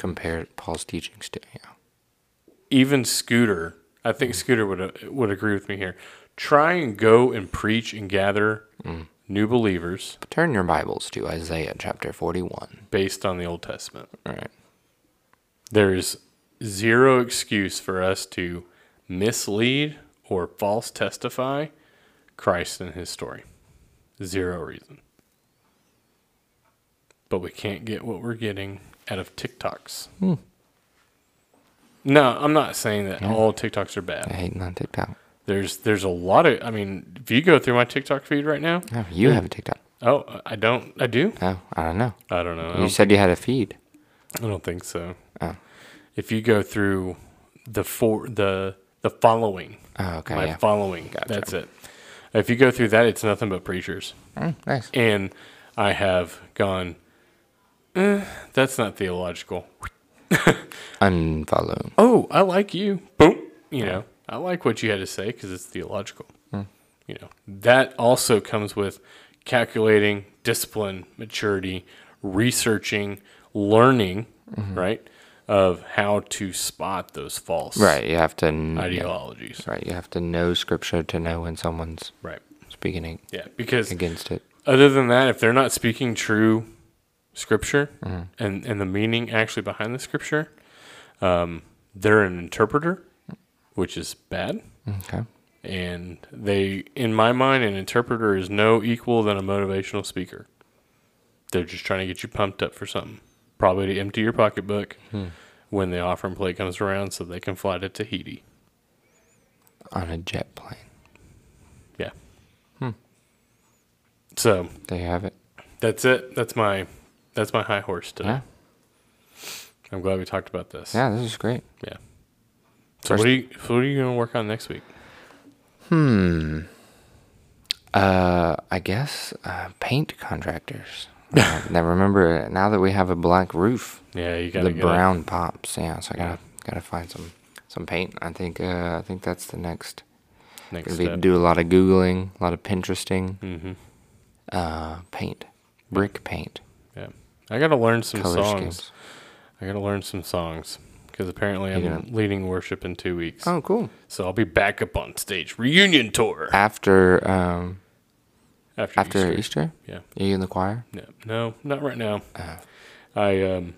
[SPEAKER 2] compare Paul's teachings to. Yeah.
[SPEAKER 1] Even Scooter, I think mm. Scooter would would agree with me here. Try and go and preach and gather mm. new believers
[SPEAKER 2] Turn your Bibles to Isaiah chapter 41.
[SPEAKER 1] based on the Old Testament.
[SPEAKER 2] Right.
[SPEAKER 1] There's zero excuse for us to mislead or false testify Christ and his story. Zero reason. But we can't get what we're getting out of TikToks. No, I'm not saying that all TikToks are bad.
[SPEAKER 2] I hate on TikTok.
[SPEAKER 1] There's there's a lot of I mean, if you go through my TikTok feed right now,
[SPEAKER 2] Oh, you have a TikTok.
[SPEAKER 1] oh, I don't I do?
[SPEAKER 2] Oh, I don't know.
[SPEAKER 1] I don't know. I
[SPEAKER 2] You
[SPEAKER 1] don't
[SPEAKER 2] said you had a feed.
[SPEAKER 1] I don't think so.
[SPEAKER 2] Oh.
[SPEAKER 1] If you go through the for the the following,
[SPEAKER 2] Oh, okay.
[SPEAKER 1] my
[SPEAKER 2] yeah.
[SPEAKER 1] following,
[SPEAKER 2] Gotcha.
[SPEAKER 1] that's it. If you go through that, it's nothing but preachers.
[SPEAKER 2] Mm, nice.
[SPEAKER 1] And I have gone, eh, that's not theological.
[SPEAKER 2] Unfollow.
[SPEAKER 1] Oh, I like you. Boom. You know, I like what you had to say because it's theological. You know, that also comes with calculating, discipline, maturity, researching, learning, right, of how to spot those false
[SPEAKER 2] Right. You have to.
[SPEAKER 1] ideologies.
[SPEAKER 2] Right. You have to know scripture to know when someone's
[SPEAKER 1] Right.
[SPEAKER 2] speaking
[SPEAKER 1] Yeah. Because
[SPEAKER 2] against it.
[SPEAKER 1] other than that, if they're not speaking true scripture mm-hmm. and, and the meaning actually behind the scripture, um, they're an interpreter, which is bad.
[SPEAKER 2] Okay.
[SPEAKER 1] And they, in my mind, an interpreter is no equal than a motivational speaker. They're just trying to get you pumped up for something, probably to empty your pocketbook hmm. when the offering plate comes around, so they can fly to Tahiti.
[SPEAKER 2] On a jet plane.
[SPEAKER 1] Yeah. Hmm. So
[SPEAKER 2] There you have it.
[SPEAKER 1] that's it. That's my that's my high horse today.
[SPEAKER 2] Yeah.
[SPEAKER 1] I'm glad we talked about this.
[SPEAKER 2] Yeah. This is great.
[SPEAKER 1] Yeah. So
[SPEAKER 2] First-
[SPEAKER 1] what are you what are you going to work on next week?
[SPEAKER 2] Hmm. Uh, I guess uh, paint contractors. Uh, now remember, now that we have a black roof,
[SPEAKER 1] Yeah, you got
[SPEAKER 2] the brown pops. Yeah, so I gotta gotta find some some paint. I think uh, I think that's the next.
[SPEAKER 1] next
[SPEAKER 2] Gonna be do a lot of googling, a lot of Pinteresting.
[SPEAKER 1] Mm-hmm.
[SPEAKER 2] Uh, paint, brick paint.
[SPEAKER 1] I got to learn some
[SPEAKER 2] color
[SPEAKER 1] songs.
[SPEAKER 2] schemes.
[SPEAKER 1] I got to learn some songs because apparently I'm
[SPEAKER 2] You're
[SPEAKER 1] leading worship in 2 weeks.
[SPEAKER 2] Oh, cool.
[SPEAKER 1] So I'll be back up on stage reunion tour
[SPEAKER 2] After um
[SPEAKER 1] after,
[SPEAKER 2] after
[SPEAKER 1] Easter.
[SPEAKER 2] Easter,
[SPEAKER 1] Yeah.
[SPEAKER 2] are you in the choir?
[SPEAKER 1] No, no, not right now.
[SPEAKER 2] Oh.
[SPEAKER 1] I um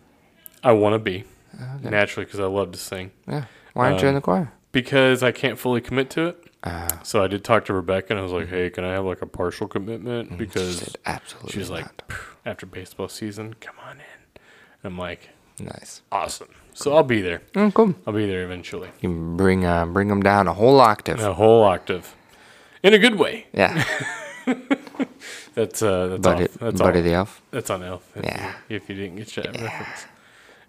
[SPEAKER 1] I want to be
[SPEAKER 2] Okay.
[SPEAKER 1] naturally because I love to sing
[SPEAKER 2] Yeah. Why aren't you in
[SPEAKER 1] Um,
[SPEAKER 2] the choir?
[SPEAKER 1] because I can't fully commit to it.
[SPEAKER 2] Uh,
[SPEAKER 1] So I did talk to Rebecca and I was like, "Hey, can I have like a partial commitment?" Because
[SPEAKER 2] said absolutely
[SPEAKER 1] she was like,
[SPEAKER 2] not.
[SPEAKER 1] "Phew, "After baseball season, come on in." And I'm like,
[SPEAKER 2] nice.
[SPEAKER 1] "Awesome." So I'll be there.
[SPEAKER 2] Oh, cool.
[SPEAKER 1] I'll be there eventually.
[SPEAKER 2] You can bring uh bring them down a whole octave.
[SPEAKER 1] A whole octave, in a good way.
[SPEAKER 2] Yeah.
[SPEAKER 1] That's uh, that's
[SPEAKER 2] Buddy,
[SPEAKER 1] off. That's
[SPEAKER 2] Buddy
[SPEAKER 1] all.
[SPEAKER 2] the Elf.
[SPEAKER 1] That's on Elf. If
[SPEAKER 2] Yeah.
[SPEAKER 1] You, if you didn't get that reference.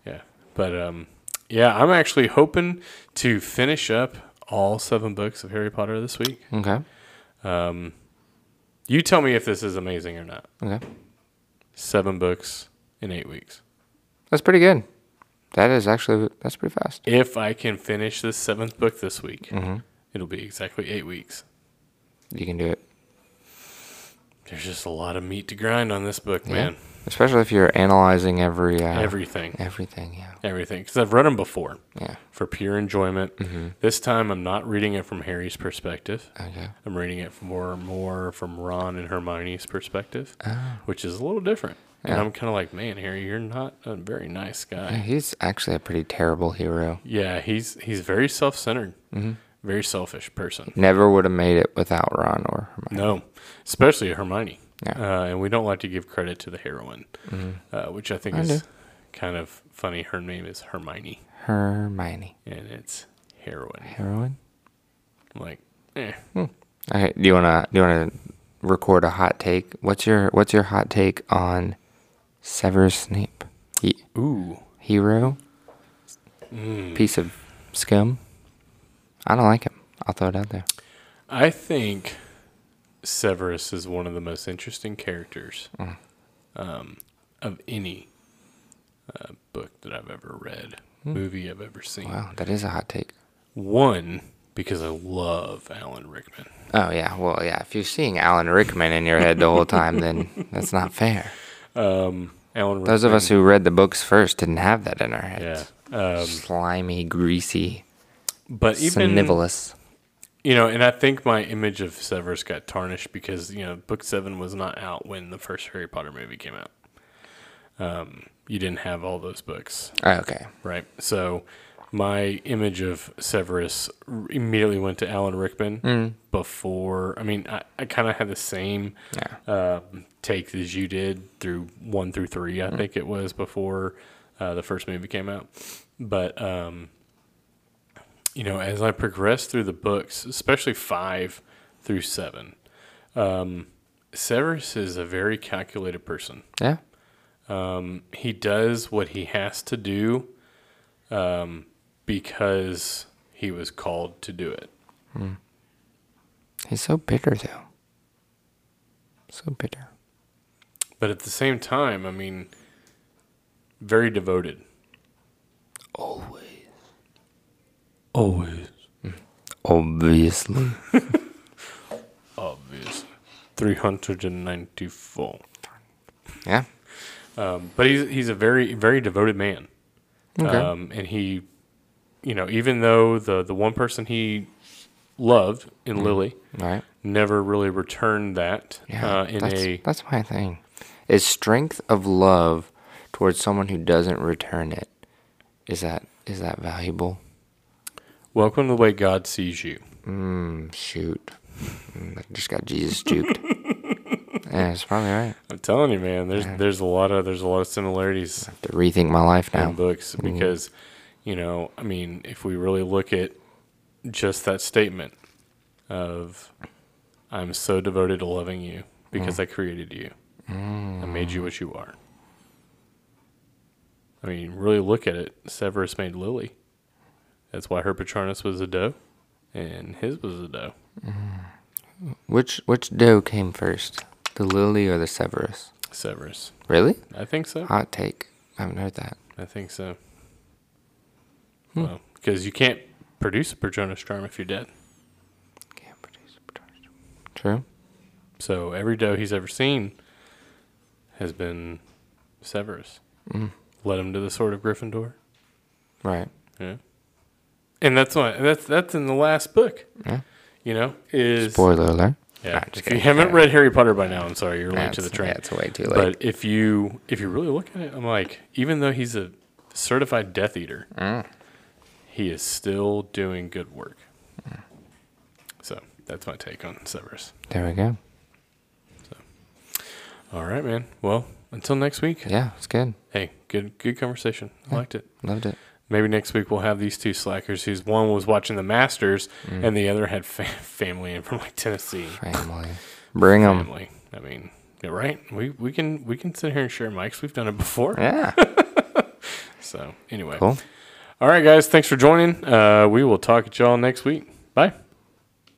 [SPEAKER 1] Yeah. But um, yeah, I'm actually hoping to finish up all seven books of Harry Potter this week.
[SPEAKER 2] Okay.
[SPEAKER 1] Um, you tell me if this is amazing or not.
[SPEAKER 2] Okay.
[SPEAKER 1] Seven books in eight weeks.
[SPEAKER 2] That's pretty good. That is actually that's pretty fast.
[SPEAKER 1] If I can finish this seventh book this week,
[SPEAKER 2] Mm-hmm.
[SPEAKER 1] it'll be exactly eight weeks.
[SPEAKER 2] You can do it.
[SPEAKER 1] There's just a lot of meat to grind on this book,
[SPEAKER 2] Yeah.
[SPEAKER 1] man.
[SPEAKER 2] Especially if you're analyzing every uh,
[SPEAKER 1] Everything,
[SPEAKER 2] everything. Yeah.
[SPEAKER 1] everything. Because I've read them before
[SPEAKER 2] Yeah.
[SPEAKER 1] for pure enjoyment.
[SPEAKER 2] Mm-hmm.
[SPEAKER 1] This time, I'm not reading it from Harry's perspective.
[SPEAKER 2] Okay.
[SPEAKER 1] I'm reading it more more from Ron and Hermione's perspective,
[SPEAKER 2] Oh.
[SPEAKER 1] which is a little different. And I'm kind of like, man, Harry, you're not a very nice
[SPEAKER 2] Yeah,
[SPEAKER 1] guy.
[SPEAKER 2] he's actually a pretty terrible hero.
[SPEAKER 1] Yeah, he's he's very self-centered,
[SPEAKER 2] Mm-hmm.
[SPEAKER 1] very selfish person.
[SPEAKER 2] Never would have made it without Ron or Hermione.
[SPEAKER 1] No, especially Hermione.
[SPEAKER 2] Yeah.
[SPEAKER 1] Uh, and we don't like to give credit to the heroine,
[SPEAKER 2] Mhm.
[SPEAKER 1] uh, which I think
[SPEAKER 2] I
[SPEAKER 1] is
[SPEAKER 2] do.
[SPEAKER 1] kind of funny. Her name is Hermione,
[SPEAKER 2] Hermione.
[SPEAKER 1] and it's heroine.
[SPEAKER 2] Heroine.
[SPEAKER 1] I'm like, eh.
[SPEAKER 2] Okay. Do you wanna do you wanna record a hot take? What's your What's your hot take on Severus Snape? He,
[SPEAKER 1] Ooh.
[SPEAKER 2] hero,
[SPEAKER 1] Mm.
[SPEAKER 2] piece of scum. I don't like him. I'll throw it out there.
[SPEAKER 1] I think Severus is one of the most interesting characters
[SPEAKER 2] Mm.
[SPEAKER 1] um, of any uh, book that I've ever read,
[SPEAKER 2] Hmm.
[SPEAKER 1] movie I've ever seen.
[SPEAKER 2] Wow, that is a hot take.
[SPEAKER 1] One, because I love Alan Rickman.
[SPEAKER 2] Oh yeah, well yeah. If you're seeing Alan Rickman in your head the whole time, then that's not fair.
[SPEAKER 1] Um, Alan Rickman.
[SPEAKER 2] Those of us who read the books first didn't have that in our heads.
[SPEAKER 1] yeah. Um,
[SPEAKER 2] Slimy, greasy,
[SPEAKER 1] but even
[SPEAKER 2] Snivellus.
[SPEAKER 1] You know, and I think my image of Severus got tarnished because you know, Book Seven was not out when the first Harry Potter movie came out. Um, you didn't have all those books.
[SPEAKER 2] Oh, okay.
[SPEAKER 1] right? So my image of Severus immediately went to Alan Rickman
[SPEAKER 2] Mm.
[SPEAKER 1] before. I mean, I, I kind of had the same
[SPEAKER 2] Yeah.
[SPEAKER 1] um take as you did through one through three. I think it was before uh, the first movie came out. But um, you know, as I progressed through the books, especially five through seven, um, Severus is a very calculated person.
[SPEAKER 2] Yeah.
[SPEAKER 1] Um, he does what he has to do um, because he was called to do it.
[SPEAKER 2] He's so bitter though. So bitter.
[SPEAKER 1] but at the same time, I mean, very devoted.
[SPEAKER 2] Always.
[SPEAKER 1] Always.
[SPEAKER 2] Obviously.
[SPEAKER 1] Obviously. 394.
[SPEAKER 2] yeah.
[SPEAKER 1] Um, but he's he's a very very devoted man.
[SPEAKER 2] Okay.
[SPEAKER 1] Um, and he, you know, even though the the one person he loved in Lily
[SPEAKER 2] right.
[SPEAKER 1] never really returned that
[SPEAKER 2] Yeah.
[SPEAKER 1] uh, in
[SPEAKER 2] that's,
[SPEAKER 1] a
[SPEAKER 2] that's my thing. Is strength of love towards someone who doesn't return it. Is that is that valuable?
[SPEAKER 1] Welcome to the way God sees you.
[SPEAKER 2] Mm, shoot. Mm, I just got Jesus juked. yeah, it's probably right.
[SPEAKER 1] I'm telling you, man. There's there's a lot of there's a lot of similarities Have
[SPEAKER 2] To rethink my life now.
[SPEAKER 1] in books because, you know, I mean, if we really look at just that statement of, "I'm so devoted to loving you because I created you, I made you what you are." I mean, really look at it. Severus made Lily. That's why her Patronus was a doe, and his was a doe.
[SPEAKER 2] Which which doe came first? The lily or the Severus?
[SPEAKER 1] Severus.
[SPEAKER 2] Really?
[SPEAKER 1] I think so.
[SPEAKER 2] Hot take. I haven't heard that.
[SPEAKER 1] I think so. Well, because you can't produce a Patronus charm if you're dead.
[SPEAKER 2] Can't produce a Patronus. True.
[SPEAKER 1] So every doe he's ever seen has been Severus.
[SPEAKER 2] Mm.
[SPEAKER 1] Led him to the sword of Gryffindor.
[SPEAKER 2] Right.
[SPEAKER 1] Yeah. And that's why that's that's in the last book.
[SPEAKER 2] Yeah.
[SPEAKER 1] You know, is
[SPEAKER 2] Spoiler alert.
[SPEAKER 1] yeah.
[SPEAKER 2] Nah,
[SPEAKER 1] If you haven't read Harry Potter by now, I'm sorry, you're late to the train.
[SPEAKER 2] yeah, it's way too late.
[SPEAKER 1] But if you if you really look at it, I'm like, even though he's a certified Death Eater,
[SPEAKER 2] Mm.
[SPEAKER 1] he is still doing good work. So that's my take on Severus.
[SPEAKER 2] there we go.
[SPEAKER 1] So, All right, man. Well, until next week.
[SPEAKER 2] Yeah, it's good.
[SPEAKER 1] Hey, good good conversation. I liked it.
[SPEAKER 2] Loved it.
[SPEAKER 1] Maybe next week we'll have these two slackers whose one was watching the Masters
[SPEAKER 2] Mm.
[SPEAKER 1] and the other had fa- family in from like Tennessee.
[SPEAKER 2] Family. Bring them.
[SPEAKER 1] Family. I mean, yeah, right? We we can we can sit here and share mics. We've done it before.
[SPEAKER 2] Yeah.
[SPEAKER 1] So anyway,
[SPEAKER 2] Cool.
[SPEAKER 1] all right, guys. Thanks for joining. Uh, we will talk at y'all next week. Bye.